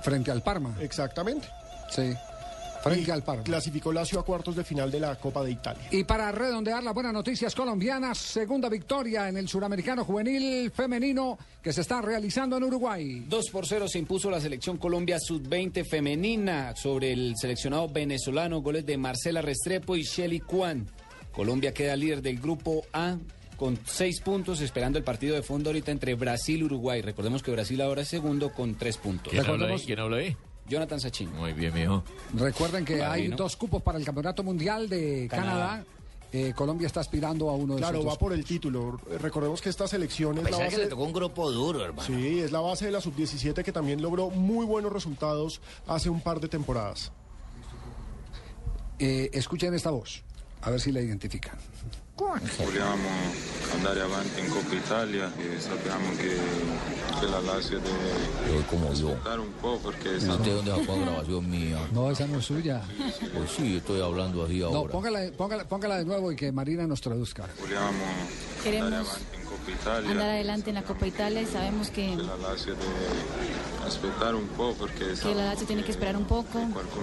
Frente al Parma.
Exactamente.
Sí. Frente
Y
al Parma.
Clasificó Lazio a cuartos de final de la Copa de Italia.
Y para redondear las buenas noticias colombianas, segunda victoria en el suramericano juvenil femenino que se está realizando en Uruguay.
2 por 0 se impuso la selección Colombia sub-20 femenina sobre el seleccionado venezolano, goles de Marcela Restrepo y Shelly Kwan. Colombia queda líder del grupo A con seis puntos, esperando el partido de fondo ahorita entre Brasil y Uruguay. Recordemos que Brasil ahora es segundo con tres puntos.
¿Quién habla ahí? ¿Quién habla ahí?
Jonathan Sachin.
Muy bien, mijo.
Recuerden que hay dos cupos para el Campeonato Mundial de Canadá.
Canadá.
Eh, Colombia está aspirando a uno de
Claro,
esos
va por el título. Recordemos que esta selección es la
Pensaba que
base...
le tocó un grupo duro, hermano.
Sí, es la base de la sub-17 que también logró muy buenos resultados hace un par de temporadas.
Eh, escuchen esta voz, a ver si la identifican.
Vogliamo andare avanti in Coppa Italia e sappiamo che, che la Lazio deve
como yo.
un po' perché
¿Usted dónde sacó grabación mía?
No, esa no es suya.
Pues sí, estoy hablando así
No,
ahora.
póngala, póngala, póngala de nuevo y que Marina nos traduzca.
vogliamo
Queremos
avanti Italia.
Andar adelante en la Copa Italia y sabemos que,
la Lazio un
que la tiene que esperar un poco, que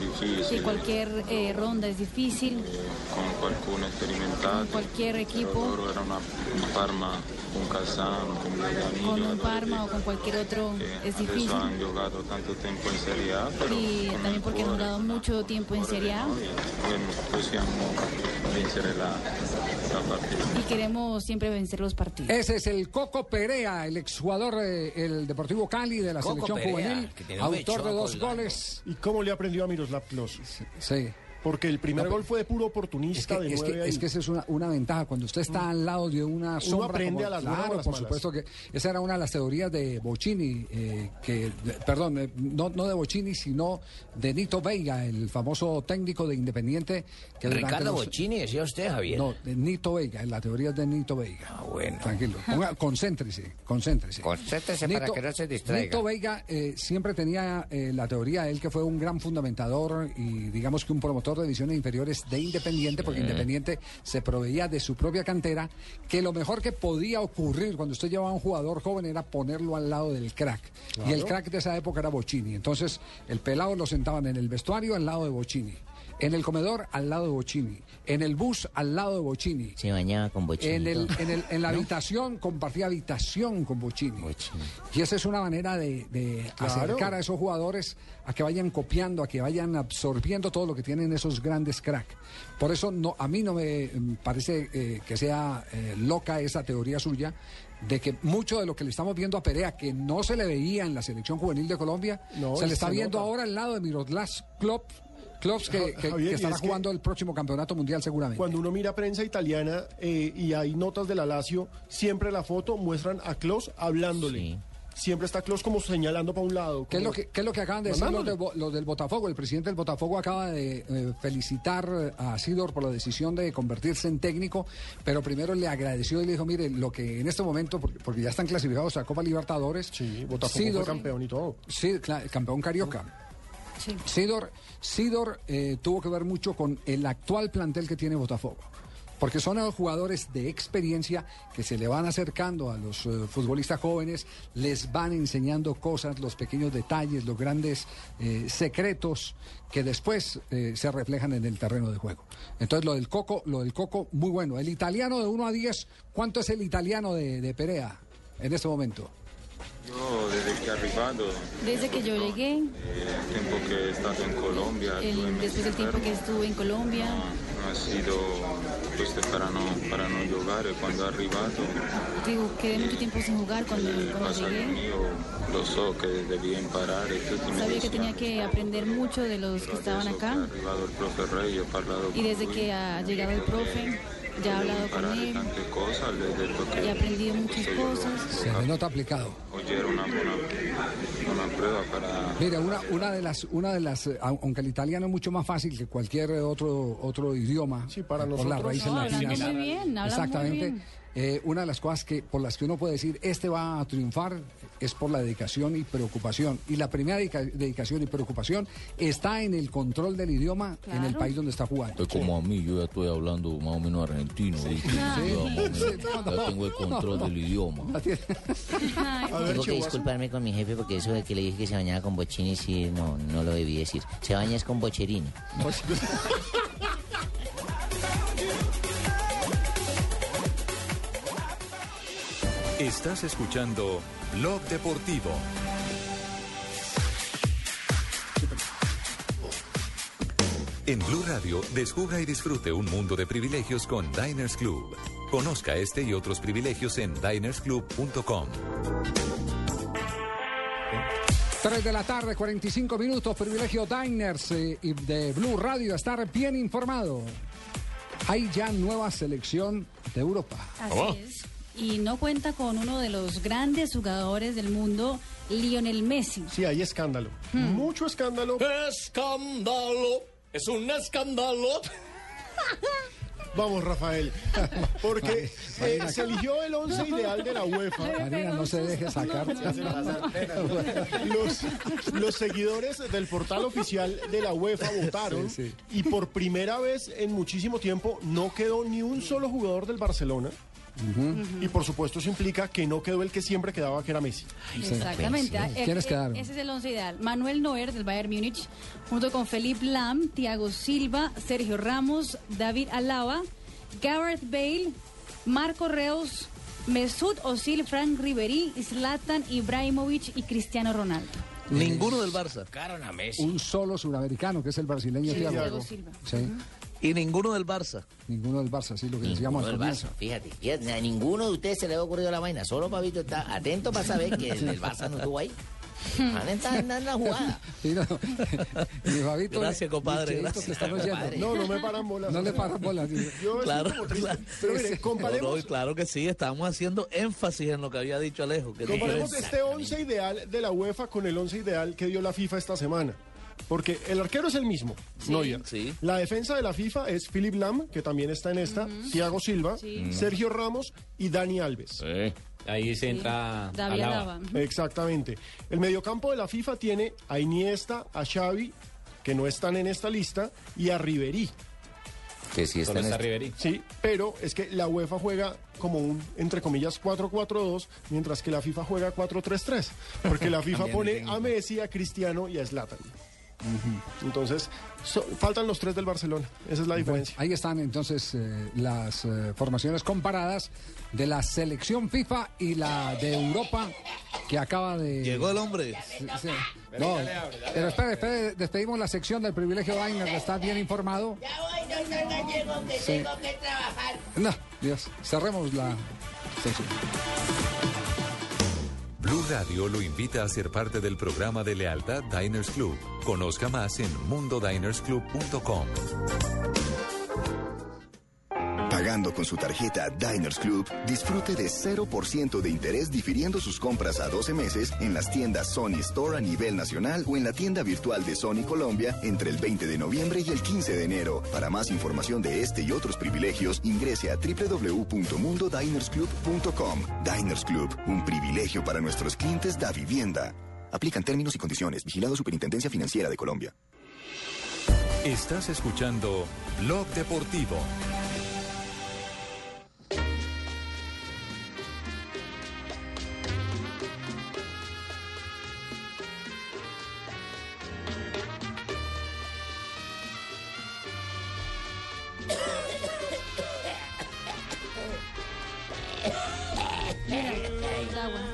difficile
cualquier eh, ronda es difícil,
con qualcuno sperimentato
con cualquier equipo,
loro era una, un Parma con Calzano con
con un Parma o con cualquier otro, es difícil.
tanto Serie A con
también porque han jugado mucho tiempo en Serie A
vincere la, la partita
y queremos siempre vencer los partidos.
Ese es el Coco Perea, el exjugador del Deportivo Cali de la
Coco
selección
Perea,
juvenil, autor de dos
colgando.
goles.
¿Y cómo le aprendió a Miroslav Klose?
Sí.
Porque el primer
No,
gol fue de puro
Es
oportunista
que,
de
es, que, es que esa es una, una ventaja. Cuando usted está al lado de una sombra.
aprende
como-
a las
claro, por
malas.
supuesto que esa era una de las teorías de Bocini, eh, que, de- perdón, no, no de Bocini, sino de Nito Veiga, el famoso técnico de Independiente. Que
Ricardo
los-
Bocini, decía usted, Javier.
No, de Nito Veiga, la teoría es de Nito Veiga.
Ah, bueno.
Tranquilo. Ponga- [LAUGHS] concéntrese, concéntrese.
Concéntrese para que no se distraiga.
Nito Veiga eh, siempre tenía eh, la teoría, él que fue un gran fundamentador y digamos que un promotor de divisiones inferiores de Independiente, porque Independiente se proveía de su propia cantera, que lo mejor que podía ocurrir cuando usted llevaba a un jugador joven era ponerlo al lado del crack. Y el crack de esa época era Bocini. Entonces, el pelado lo sentaban en el vestuario al lado de Bocini. En el comedor al lado de Bocini. En el bus al lado de Bocini.
Se bañaba con Bocini.
En, el, en, el- en la [LAUGHS] habitación compartía habitación con Bocini. Y esa es una manera de, de
Claro.
acercar a esos jugadores a que vayan copiando, a que vayan absorbiendo todo lo que tienen esos grandes crack. Por eso no, a mí no me mm, parece eh, que sea eh, loca esa teoría suya de que mucho de lo que le estamos viendo a Perea, que no se le veía en la selección juvenil de Colombia,
No,
se le
se
está viendo
nota.
ahora al lado de Miroslav Klopp, Klopp que, que-
Javier,
que
y
estará
es que-
jugando el próximo campeonato mundial seguramente.
Cuando uno mira prensa italiana eh, y hay notas de la Lazio, siempre la foto muestran a Klos hablándole. Siempre está Klos como señalando para un lado.
¿Qué es, lo que, qué es lo que acaban de decir los, de del Botafogo? El presidente del Botafogo acaba de eh, felicitar eh, a Sidor por la decisión de convertirse en técnico, pero primero le agradeció y le dijo, mire, lo que en este momento, porque, porque ya están clasificados a Copa Libertadores,
Botafogo fue campeón y todo.
Sí, campeón carioca. Sidor, Sidor eh, tuvo que ver mucho con el actual plantel que tiene Botafogo. Porque son eh, jugadores de experiencia que se le van acercando a los eh, futbolistas jóvenes, les van enseñando cosas, los pequeños detalles, los grandes eh, secretos que después eh, se reflejan en el terreno de juego. Entonces lo del Coco, lo del Coco, muy bueno. El italiano de 1 a 10, ¿cuánto es el italiano de Perea en este momento?
Yo desde que arribado,
Desde que yo llegué,
el tiempo que he estado en Colombia,
el- después del tiempo que estuve en Colombia,
ha sido pues, para no para no jugar y cuando he arribado.
Digo, quedé mucho tiempo sin jugar cuando,
el
cuando llegué.
mío lo que debían parar
Sabía que tenía que aprender mucho de los que estaban
ha
acá.
arribado el profe Rey, he
y desde que ha llegado el profe, ya he hablado con él
le he dicho que
y he aprendido muchas cosas.
Se le nota aplicado.
hoy era una buena una prueba para
Mira, una, una de las, una de las, eh, au- aunque el italiano es mucho más fácil que cualquier otro otro idioma, sí,
para
por las
nosotros-
raíces
No, hablando
latinas.
muy bien, habla muy
Exactamente.
bien.
eh, una de las cosas que por las que uno puede decir este va a triunfar es por la dedicación y preocupación. Y la primera dedica- dedicación y preocupación está en el control del idioma en el país donde está jugando.
Es como a mí, yo ya estoy hablando más o menos argentino.
Sí,
tengo el control
no, no.
del idioma. [LAUGHS]
Tengo que disculparme con mi jefe porque eso de que le dije que se bañaba con bochini, sí, no, no lo debí decir. Se baña es con bocherini. [LAUGHS] [LAUGHS]
Estás escuchando Blog Deportivo. En Blue Radio, descubra y disfrute un mundo de privilegios con Diners Club. Conozca este y otros privilegios en dinersclub.com.
3 de la tarde, 45 minutos, privilegio Diners eh, y de Blue Radio, estar bien informado. Hay ya nueva selección de Europa.
Así es. Y no cuenta con uno de los grandes jugadores del mundo, Lionel Messi.
Sí, hay escándalo.
Hmm.
Mucho escándalo.
Escándalo. Es un escándalo.
Vamos, Rafael. Porque eh, se eligió el once ideal de la UEFA.
Marina, no se deje sacar.
Los, los seguidores del portal oficial de la UEFA votaron
Sí,
y por primera vez en muchísimo tiempo no quedó ni un solo jugador del Barcelona. Y por supuesto eso implica que no quedó el que siempre quedaba, que era Messi.
Exactamente. Ah,
¿Quiénes
eh,
quedaron?
Ese es el once ideal. Manuel Neuer del Bayern Múnich, junto con Felipe Lam, Thiago Silva, Sergio Ramos, David Alaba, Gareth Bale, Marco Reus, Mesut Özil, Frank Ribery, Zlatan Ibrahimovic y Cristiano Ronaldo.
Ninguno del Barça.
a Messi.
Un solo suramericano, que es el brasileño
Sí,
Thiago.
Thiago Silva.
Sí.
Y ninguno del Barça.
Ninguno del Barça, sí, lo que decíamos al
del
comienzo.
Barça, fíjate, fíjate, a ninguno de ustedes se le ha ocurrido la vaina. Solo Pabito está atento para saber que el, el Barça no estuvo ahí. Van a estar en la jugada. [LAUGHS]
Sí, no. [LAUGHS] Mi Fabito,
Gracias, compadre, gracias.
están.
No, no me paran bolas.
No le paran bolas.
Yo
Claro, claro.
Pero mire,
No, no,
comparemos,
claro que sí, estamos haciendo énfasis en lo que había dicho Alejo. Que
comparemos este once ideal de la UEFA con el once ideal que dio la FIFA esta semana. Porque el arquero es el mismo, Neuer.
Sí.
La defensa de la FIFA es Philip Lam, que también está en esta, Thiago Silva,
Sí.
Sergio Ramos y Dani Alves.
Ahí se entra
David
Alaba.
Alaba.
Exactamente. El mediocampo de la FIFA tiene a Iniesta, a Xavi, que no están en esta lista, y a Ribery.
Que sí está en
está
este-
Ribery.
Sí, pero es que la UEFA juega como un, entre comillas, 4-4-2, mientras que la FIFA juega 4-3-3. Porque la [LAUGHS] FIFA pone a Messi, a Cristiano y a Zlatan. Entonces, so- faltan los tres del Barcelona. Esa es la diferencia.
Ahí están entonces eh, las eh, formaciones comparadas de la selección FIFA y la de Europa que acaba de...
Llegó el hombre.
Sí, sí. No, pero espere, espere, despedimos la sección del privilegio Diner, está bien informado.
Ya voy, doctor Gallego, que
Sí.
tengo que trabajar.
No, Dios, cerremos la sección.
Blue Radio lo invita a ser parte del programa de lealtad Diners Club. Conozca más en mundodinersclub.com.
Con su tarjeta Diners Club, disfrute de 0% de interés difiriendo sus compras a 12 meses en las tiendas Sony Store a nivel nacional o en la tienda virtual de Sony Colombia entre el 20 de noviembre y el 15 de enero. Para más información de este y otros privilegios, ingrese a www.mundodinersclub.com. Diners Club, un privilegio para nuestros clientes da vivienda. Aplican términos y condiciones. Vigilado Superintendencia Financiera de Colombia.
Estás escuchando Blog Deportivo.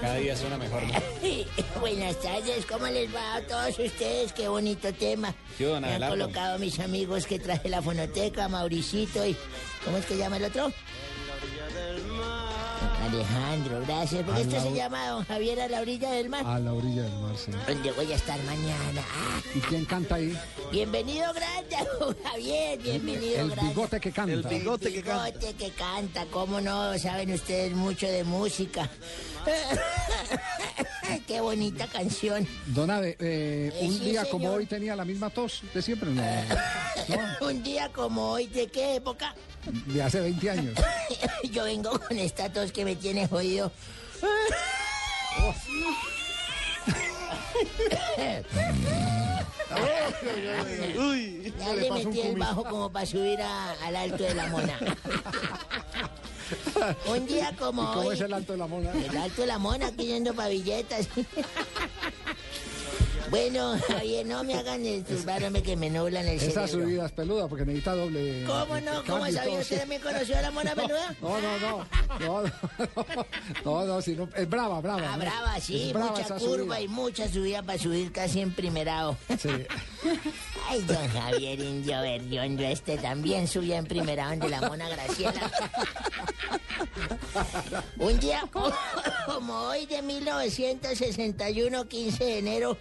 Cada día suena mejor. ¿no? [LAUGHS]
Buenas tardes, ¿cómo les va a todos ustedes? Qué bonito tema.
¿Qué hubo,
Me han colocado mis amigos que traje la fonoteca, Mauricito y... ¿Cómo es que llama el otro? Alejandro, gracias. Porque
A
esto
la
se llama Don Javier a la orilla del mar.
A la orilla del mar, sí.
Donde voy a estar mañana. Ah,
¿Y quién canta ahí?
bienvenido grande, [LAUGHS] Don Javier. Bienvenido
El
grande.
bigote que canta.
El bigote que canta. ¿Cómo no? Saben ustedes mucho de música. [LAUGHS] Qué bonita canción.
Don Abe, eh, un
Sí,
día como hoy tenía la misma tos de siempre, ¿no? [LAUGHS]
Un día como hoy, ¿de qué época?
De hace 20 años. [LAUGHS]
Yo vengo con esta tos que me tiene jodido. [LAUGHS]
Uy,
Ya le metí el bajo como para subir a- al alto de la mona. [LAUGHS] Un día como
¿Y cómo
hoy.
es el alto de la mona?
El alto de la mona, aquí yendo pa' billetas. [LAUGHS] Bueno, [LAUGHS] Javier, no me hagan disturbarme que me nublan el
Esa
cerebro.
subida es peluda porque necesita doble.
¿Cómo no? ¿Cómo sabía usted también conoció a la mona [LAUGHS] peluda?
No, no, no. No, [LAUGHS] no, no, no, si no- es brava, brava.
Ah,
¿no?
brava, sí,
Es brava
mucha curva
subida.
y mucha subida para subir casi en primerado.
Sí.
Ay, don Javier Indio Berriondo, este también subía en primerado de la mona Graciela. Un día co- como hoy de 1961, 15 de enero,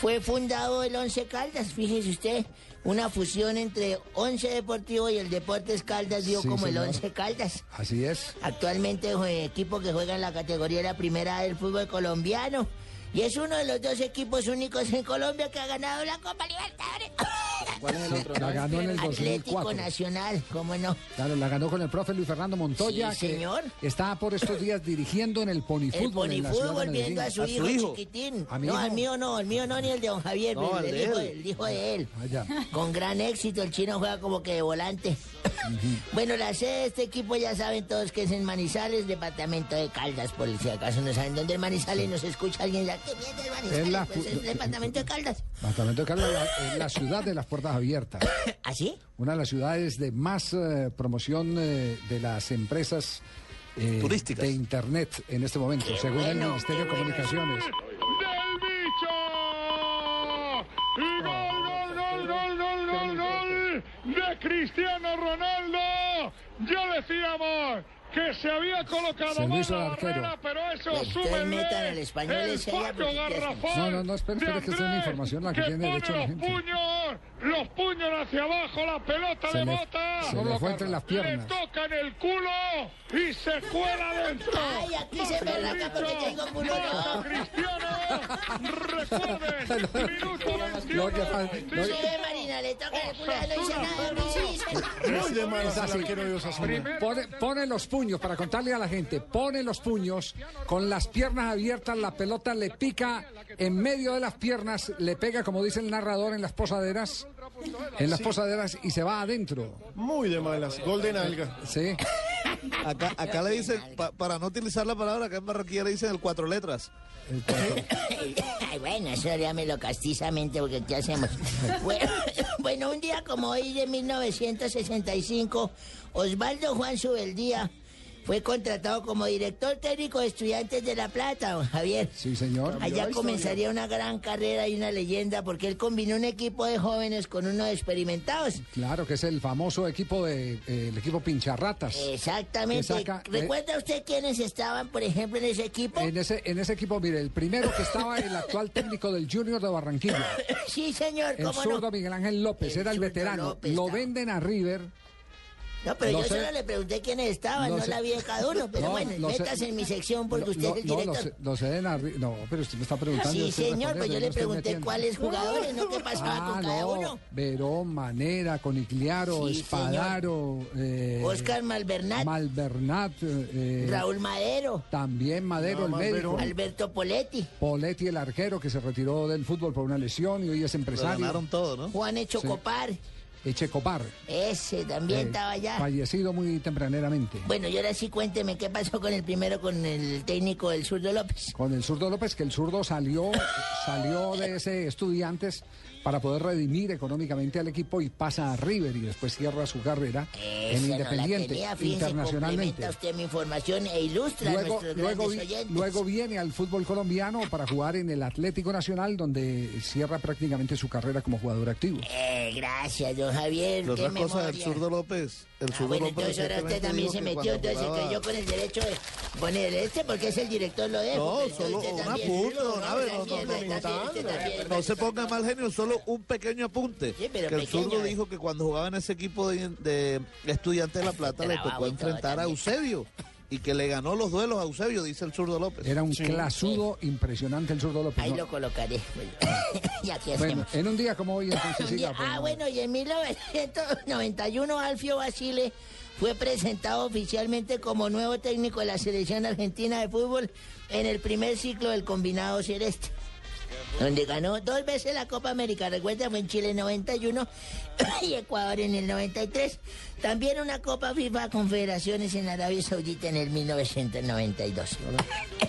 fue fundado el Once Caldas, fíjese usted, una fusión entre Once Deportivo y el Deportes Caldas dio
Sí,
como el. Once Caldas.
Así es.
Actualmente es un equipo que juega en la categoría de la primera del fútbol colombiano. Y es uno de los dos equipos únicos en Colombia que ha ganado la Copa Libertadores.
¿Cuál es el otro?
La ganó en el
Atlético
2004.
Nacional, ¿cómo no?
Claro, la ganó con el profe Luis Fernando Montoya,
Sí,
que
señor.
está por estos días dirigiendo en el
El
ponifútbol de
ponifútbol viendo a su, hijo, chiquitín.
¿A mi
no,
hijo?
al mío no, al mío no, ni el de don Javier,
No,
el, el hijo, el hijo de él.
Ah.
Con gran éxito, el chino juega como que de volante. [LAUGHS] Bueno, la sede de este equipo ya saben todos que es en Manizales, departamento de Caldas, por si acaso no saben dónde es Manizales, nos escucha alguien ya, ¿qué mierda es
la
Pues el departamento de Caldas.
Departamento de Caldas, la, es la ciudad de las puertas abiertas.
¿Así?
Una de las ciudades de más eh, promoción eh, de las empresas eh,
Turísticas.
de Internet en este momento, según el
bueno,
Ministerio de
qué.
Comunicaciones.
¡Del bicho! ¡Y gol, gol, gol, gol, gol, gol, gol! ¡De Cristiano Ronaldo! Ya decíamos que se había colocado mal la
el
barrera, pero eso súmenle
al español
el fallo garrafal
No, no, no, espere, espere, que esta es una información la que tiene
pone
derecho la gente.
puños, los puños hacia abajo, la pelota
Se
le
le-
bota.
se le fue entre las
Le
piernas.
toca en el culo y se cuela dentro.
Ay, aquí se me arranca porque tengo culo
¡Basta,
yo.
Cristiano! Recuerden, [LAUGHS] minuto 21.
Lo que pasa- lo-
Marina, le toca el culo, no hice nada, no hice.
Muy de
así. Pone, pone los puños, para contarle a la gente, pone los puños, con las piernas abiertas, la pelota le pica en medio de las piernas, le pega, como dice el narrador, en las posaderas, en las posaderas y se va adentro.
Muy de malas. Gol de nalga.
Sí.
Acá, acá le dicen, pa- para no utilizar la palabra, acá en Barranquilla le dicen el cuatro letras.
El cuarto.
Ay, bueno, eso llámelo castizamente porque ¿qué hacemos? Bueno, [COUGHS] bueno, un día como hoy de 1965, Osvaldo Juan Subeldía fue contratado como director técnico de Estudiantes de La Plata, don Javier.
Sí, señor.
Allá comenzaría una gran carrera y una leyenda porque él combinó un equipo de jóvenes con uno de experimentados.
Claro, que es el famoso equipo de eh, el equipo Pincharratas.
Exactamente.
Eh,
¿Recuerda usted quiénes estaban, por ejemplo, en ese equipo?
En ese, en ese equipo, mire, el primero que estaba el actual técnico del Junior de Barranquilla. [LAUGHS]
Sí, señor,
El
cómo
zurdo
no.
Miguel Ángel López,
El
era el veterano.
López
Lo
estaba.
venden a River.
No, pero
No
yo
sé.
solo le pregunté quiénes estaban,
No
no,
sé.
la vi de cada uno. Pero
No,
bueno,
no
métase en mi sección porque usted
No,
es el
no,
director.
lo, lo Ri- No, pero usted me está preguntando. yo
sí, señor, pues yo
no
le pregunté cuáles jugadores, ¿no? ¿Qué [LAUGHS] pasaba
Ah,
con cada
no.
uno?
Verón, Manera, Conigliaro,
Sí,
Espadaro. eh,
Oscar Malvernat,
Malvernat. eh,
Raúl Madero,
También Madero, el médico.
Alberto Poletti,
Poletti, el arquero, que se retiró del fútbol por una lesión y hoy es
Lo
empresario.
ganaron todo, ¿no?
Juan Echo
Sí.
Copar,
Echecopar.
Ese también
eh,
estaba allá.
Fallecido muy tempraneramente.
Bueno, y ahora sí cuénteme qué pasó con el primero, con el técnico del zurdo López.
Con el zurdo López, que el zurdo salió, salió de ese estudiantes para poder redimir económicamente al equipo y pasa a River y después cierra su carrera en
Esa no la
Independiente,
tenía, fíjese,
internacionalmente.
usted mi información e ilustra a
Luego,
nuestros
luego, viene al fútbol colombiano para jugar en el Atlético Nacional, donde cierra prácticamente su carrera como jugador activo.
Eh, gracias, don Javier.
La
qué
otra cosa del zurdo López. El
Ah,
zurdo
bueno,
López
entonces ahora usted también se metió, entonces se
jugaba-
creyó con el derecho de poner este porque es el director lo dejo.
No, solo un apunte, don.
No
se ponga mal genio, solo un pequeño apunte.
pero
que el zurdo
eh.
dijo que cuando jugaba en ese equipo de, de Estudiantes de La Plata le tocó enfrentar a. Eusebio y que le ganó los duelos a Eusebio, dice el zurdo López.
Era un clasudo impresionante el zurdo López.
Ahí
¿no?
lo colocaré. [LAUGHS] y aquí
Bueno,
hacemos.
en un día como hoy [LAUGHS] entonces siga. pues,
ah,
no.
bueno, y en 1991 Alfio Basile fue presentado oficialmente como nuevo técnico de la selección argentina de fútbol en el primer ciclo del combinado celeste. Donde ganó dos veces la Copa América, recuerda, fue en Chile en 91 [COUGHS] y Ecuador en el 93. También una Copa FIFA Confederaciones en Arabia Saudita en el 1992.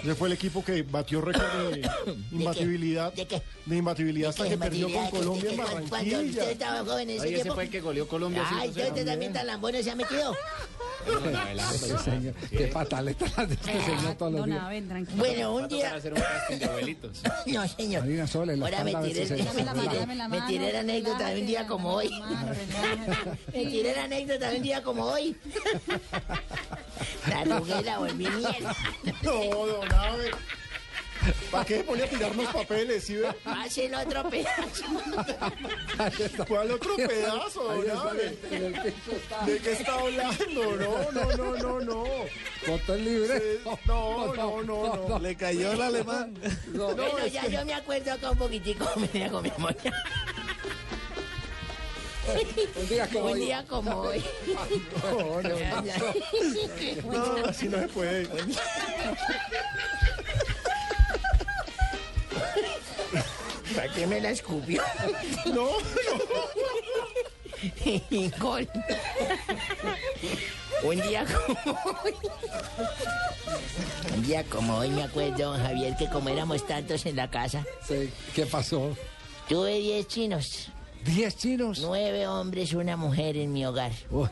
Ese fue el equipo que batió récord de [COUGHS] imbatibilidad.
¿De qué?
De imbatibilidad hasta
¿Qué
que perdió con? Colombia en
¿Qué- qué- cuando
Barranquilla.
usted estaba joven en ese
Oye, ese fue el que goleó Colombia.
Ay,
5-0.
entonces usted también tan lambón se ha metido.
Qué las de este señor todos los días.
Bueno, un día...
hacer un casting de abuelitos. [LAUGHS]
No, señor. Ahora me tiré, me tiré-
dame la
me
mano,
tiré la anécdota de un día como hoy. [LAUGHS] Me tiré la anécdota de un día como hoy. La arrugué y la volví mierda.
No, don Abe. ¿Para qué ponía a tirarnos papeles? ¿sí ve?
Pase el otro pedazo.
¿Cuál otro pedazo, don Abe? ¿De qué está hablando? No, no, no, no, no.
Botón libre.
No, no, no, no.
Le cayó el alemán.
No,
Bueno, ya yo me acuerdo acá un poquitico, [LAUGHS] me tengo memoria.
Un día como
Un
hoy.
día como hoy.
No, no, no, así no se puede.
¿Para qué me la escupió?
No,
Gol. Un día como hoy. Un día como hoy me acuerdo, don Javier, que como éramos tantos en la casa,
Sí, ¿Qué pasó?
tuve 10 chinos,
¿Diez chinos?
nueve hombres, una mujer en mi hogar.
Uy,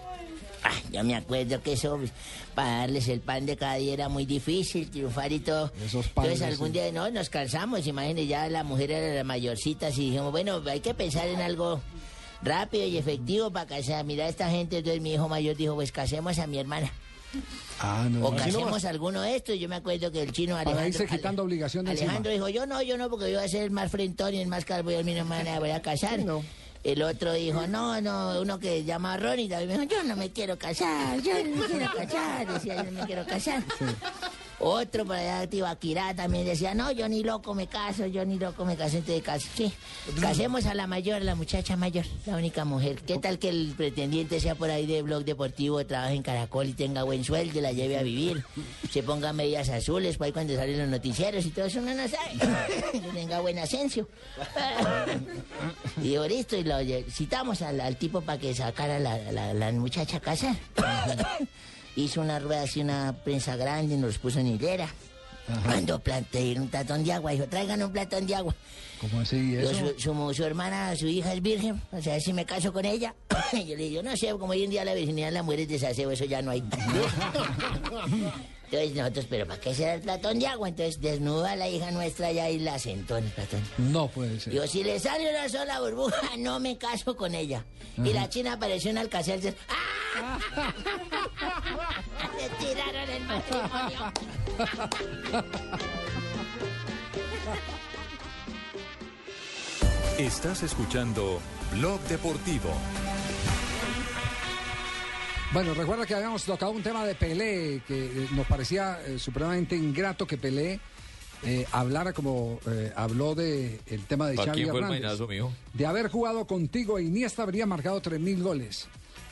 Ah, yo me acuerdo que eso, pues, para darles el pan de cada día era muy difícil, triunfar y todo.
Esos panes,
Entonces algún día no, nos cansamos, imagínense, ya la mujer era la mayorcita, y dijimos, bueno, hay que pensar en algo rápido y efectivo para casar. Mira esta gente, entonces mi hijo mayor dijo, pues casemos a mi hermana.
Ah, no.
O
no.
casemos a alguno de estos. Yo me acuerdo que el chino
Para
Alejandro...
irse quitando obligación de
Alejandro
encima.
dijo, yo no, yo no, porque yo voy a ser el más frentón y el más calvo y a mi hermana voy a casar. El otro dijo, no, no, uno que llama Ronnie también me dijo, yo no me quiero casar, yo no me quiero casar, decía, yo no me quiero casar. Otro por allá, Tibaquirá, también decía, no, yo ni loco me caso, yo ni loco me caso, entonces caso. Sí, casemos a la mayor, la muchacha mayor, la única mujer. ¿Qué tal que el pretendiente sea por ahí de blog deportivo, trabaje en Caracol y tenga buen sueldo, y la lleve a vivir, se ponga medias azules, para ahí cuando salen los noticieros y todo eso, uno no sabe, [LAUGHS] que tenga buen ascenso. Y [LAUGHS] digo, listo, y lo citamos al, tipo para que sacara la, la, la muchacha a casa. [LAUGHS] Hizo una rueda así, una prensa grande, y nos puso en hilera. Cuando planteé un platón de agua, dijo, traigan un platón de agua.
¿Cómo así
Yo,
eso?
su, su, su hermana, su hija es virgen, o sea, si me caso con ella. [COUGHS] yo le digo, no sé, como hoy en día la virginidad la mujer es desaseo, eso ya no hay. [LAUGHS] [LAUGHS] Entonces nosotros, pero ¿para qué será el platón de agua? Entonces desnuda a la hija nuestra ya y la sentó en el platón.
No puede ser.
Digo, si le sale una sola burbuja, [LAUGHS] no me caso con ella. Y la china apareció en Alcacer. dice, ¡Ah! [LAUGHS] Le tiraron el matrimonio.
Estás escuchando Blog Deportivo.
Bueno, recuerda que habíamos tocado un tema de Pelé, que eh, nos parecía eh, supremamente ingrato que Pelé eh, hablara como eh, habló de el tema de
¿Para
Xavi Hernández. De haber jugado contigo, Iniesta habría marcado 3.000 goles.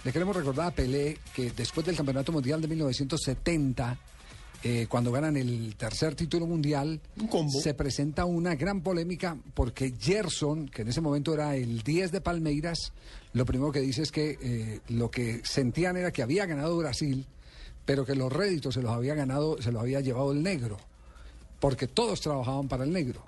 Le queremos recordar a Pelé que después del Campeonato Mundial de 1970, eh, cuando ganan el tercer título mundial, se presenta una gran polémica porque Gerson, que en ese momento era el 10 de Palmeiras, lo primero que dice es que eh, lo que sentían era que había ganado Brasil, pero que los réditos se los había ganado, se los había llevado el negro, porque todos trabajaban para el negro.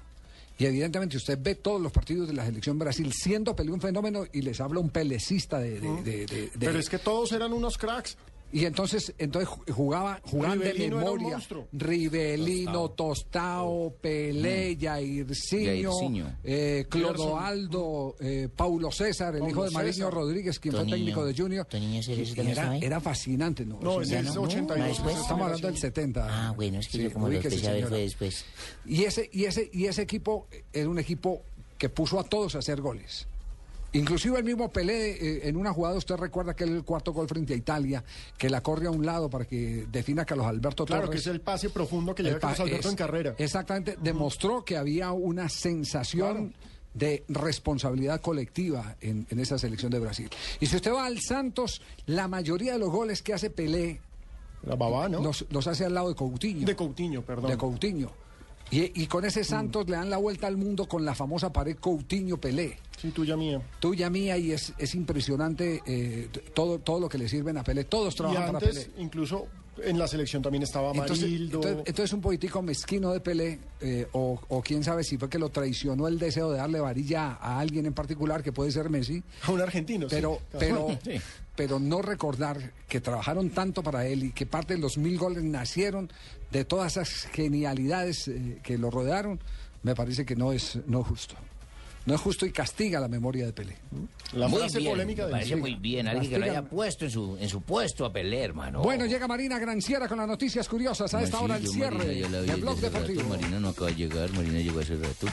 Y evidentemente usted ve todos los partidos de la selección Brasil siendo Pelé un fenómeno y les habla un pelecista de... de- de- de- de-
Pero es que todos eran unos cracks.
Y entonces, entonces ju- jugaba, jugaban de
Rivelino
memoria. Rivelino, Tostao, Pelé, Jairzinho,
Jairzinho.
eh, Clodoaldo, eh, Paulo César, el
Paulo
hijo de Mariño
César.
Rodríguez, quien fue técnico de Junior. Era, era fascinante, ¿no?
No,
O sea,
ese es
¿no?
82.
después.
Estamos hablando del 70.
Ah, bueno, es que
Sí,
yo como lo empecé a ver
señora.
fue después.
Y ese, y ese, y ese equipo era un equipo que puso a todos a hacer goles. Inclusive el mismo Pelé, eh, en una jugada, usted recuerda que el cuarto gol frente a Italia, que la corre a un lado para que defina a Carlos Alberto
Claro,
Torres.
que es el pase profundo que
pa-
Carlos Alberto
es-
en carrera.
Exactamente, demostró que había una sensación de responsabilidad colectiva en, en esa selección de Brasil. Y si usted va al Santos, la mayoría de los goles que hace Pelé
La babá, ¿no?
los, los hace al lado de Coutinho.
De Coutinho, perdón.
De Coutinho. Y, y con ese Santos le dan la vuelta al mundo con la famosa pared Coutinho-Pelé.
Sí, tuya mía.
Tuya mía y es, es impresionante eh, todo, todo lo que le sirven a Pelé. Todos
Y
trabajan para
antes,
Pelé.
incluso en la selección también estaba
Entonces,
Amarildo.
entonces, entonces un político mezquino de Pelé, eh, o, o quién sabe si fue que lo traicionó el deseo de darle varilla a alguien en particular, que puede ser Messi.
A un argentino, sí.
Pero, pero, [LAUGHS] pero no recordar que trabajaron tanto para él y que parte de los mil goles nacieron de todas esas genialidades eh, que lo rodearon, me parece que no es, no justo. No es justo y castiga la memoria de Pelé.
La
muy
frase
bien,
polémica
me
de
parece muy bien. Alguien que lo haya puesto en su, en su puesto a Pelé, hermano.
Bueno, llega Marina Granciera con las noticias curiosas a esta
Marcillo,
hora el cierre del blog deportivo.
rato. Marina no acaba de llegar, Marina llegó hace rato.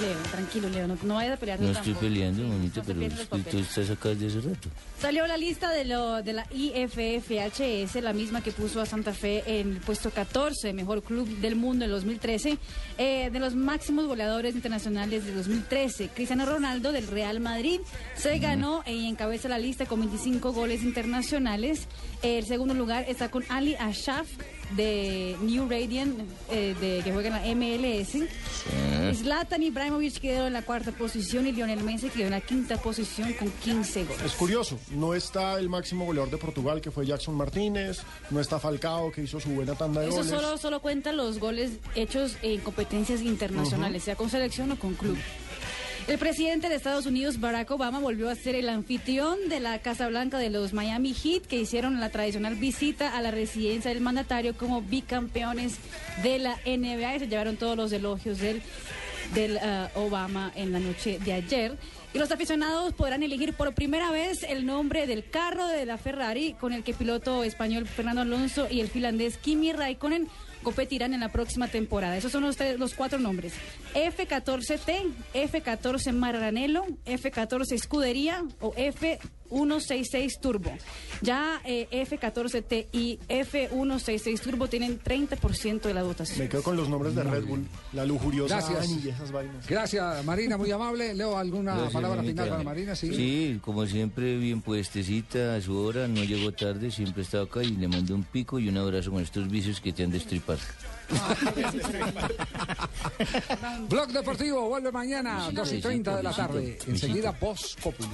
Leo, tranquilo, Leo, no, no vayas a pelear
No estoy
tampoco.
peleando, mamita,
No
pero tú estás acá desde hace rato.
Salió la lista de, lo, de la IFFHS, la misma que puso a Santa Fe en el puesto 14, mejor club del mundo en 2013, eh, de los máximos goleadores internacionales de 2013. Cristiano Ronaldo del Real Madrid se ganó y encabeza la lista con 25 goles internacionales. El segundo lugar está con Ali Ashaf de New Radiant, eh, de, que juega en la MLS. Zlatan Ibrahimovic quedó en la cuarta posición y Lionel Messi quedó en la quinta posición con 15 goles.
Es curioso, no está el máximo goleador de Portugal, que fue Jackson Martínez, no está Falcao, que hizo su buena tanda de
Eso
goles.
solo, solo cuenta los goles hechos en competencias internacionales, sea con selección o con club. El presidente de Estados Unidos, Barack Obama, volvió a ser el anfitrión de la Casa Blanca de los Miami Heat, que hicieron la tradicional visita a la residencia del mandatario como bicampeones de la NBA y se llevaron todos los elogios del, del ah, Obama en la noche de ayer. Y los aficionados podrán elegir por primera vez el nombre del carro de la Ferrari con el que piloto español Fernando Alonso y el finlandés Kimi Raikkonen competirán en la próxima temporada. Esos son los, tres- los cuatro nombres. F14T, F14 Maranello, F14 Escudería o F166 Turbo. Ya eh, F14T y F166 Turbo tienen 30% de la votación.
Me quedo con los nombres de Red Bull, la lujuriosa
Gracias.
Ani y esas vainas.
Gracias, Marina, muy amable. Leo, ¿alguna
Gracias,
palabra final para Marina? Sí.
Sí, como siempre, bien puestecita a su hora, no llegó tarde, siempre estaba acá y le mando un pico y un abrazo con estos vicios que te han de estripar. [LAUGHS]
Blog Deportivo vuelve mañana, 2 y 30 de la tarde. Enseguida, post Populi.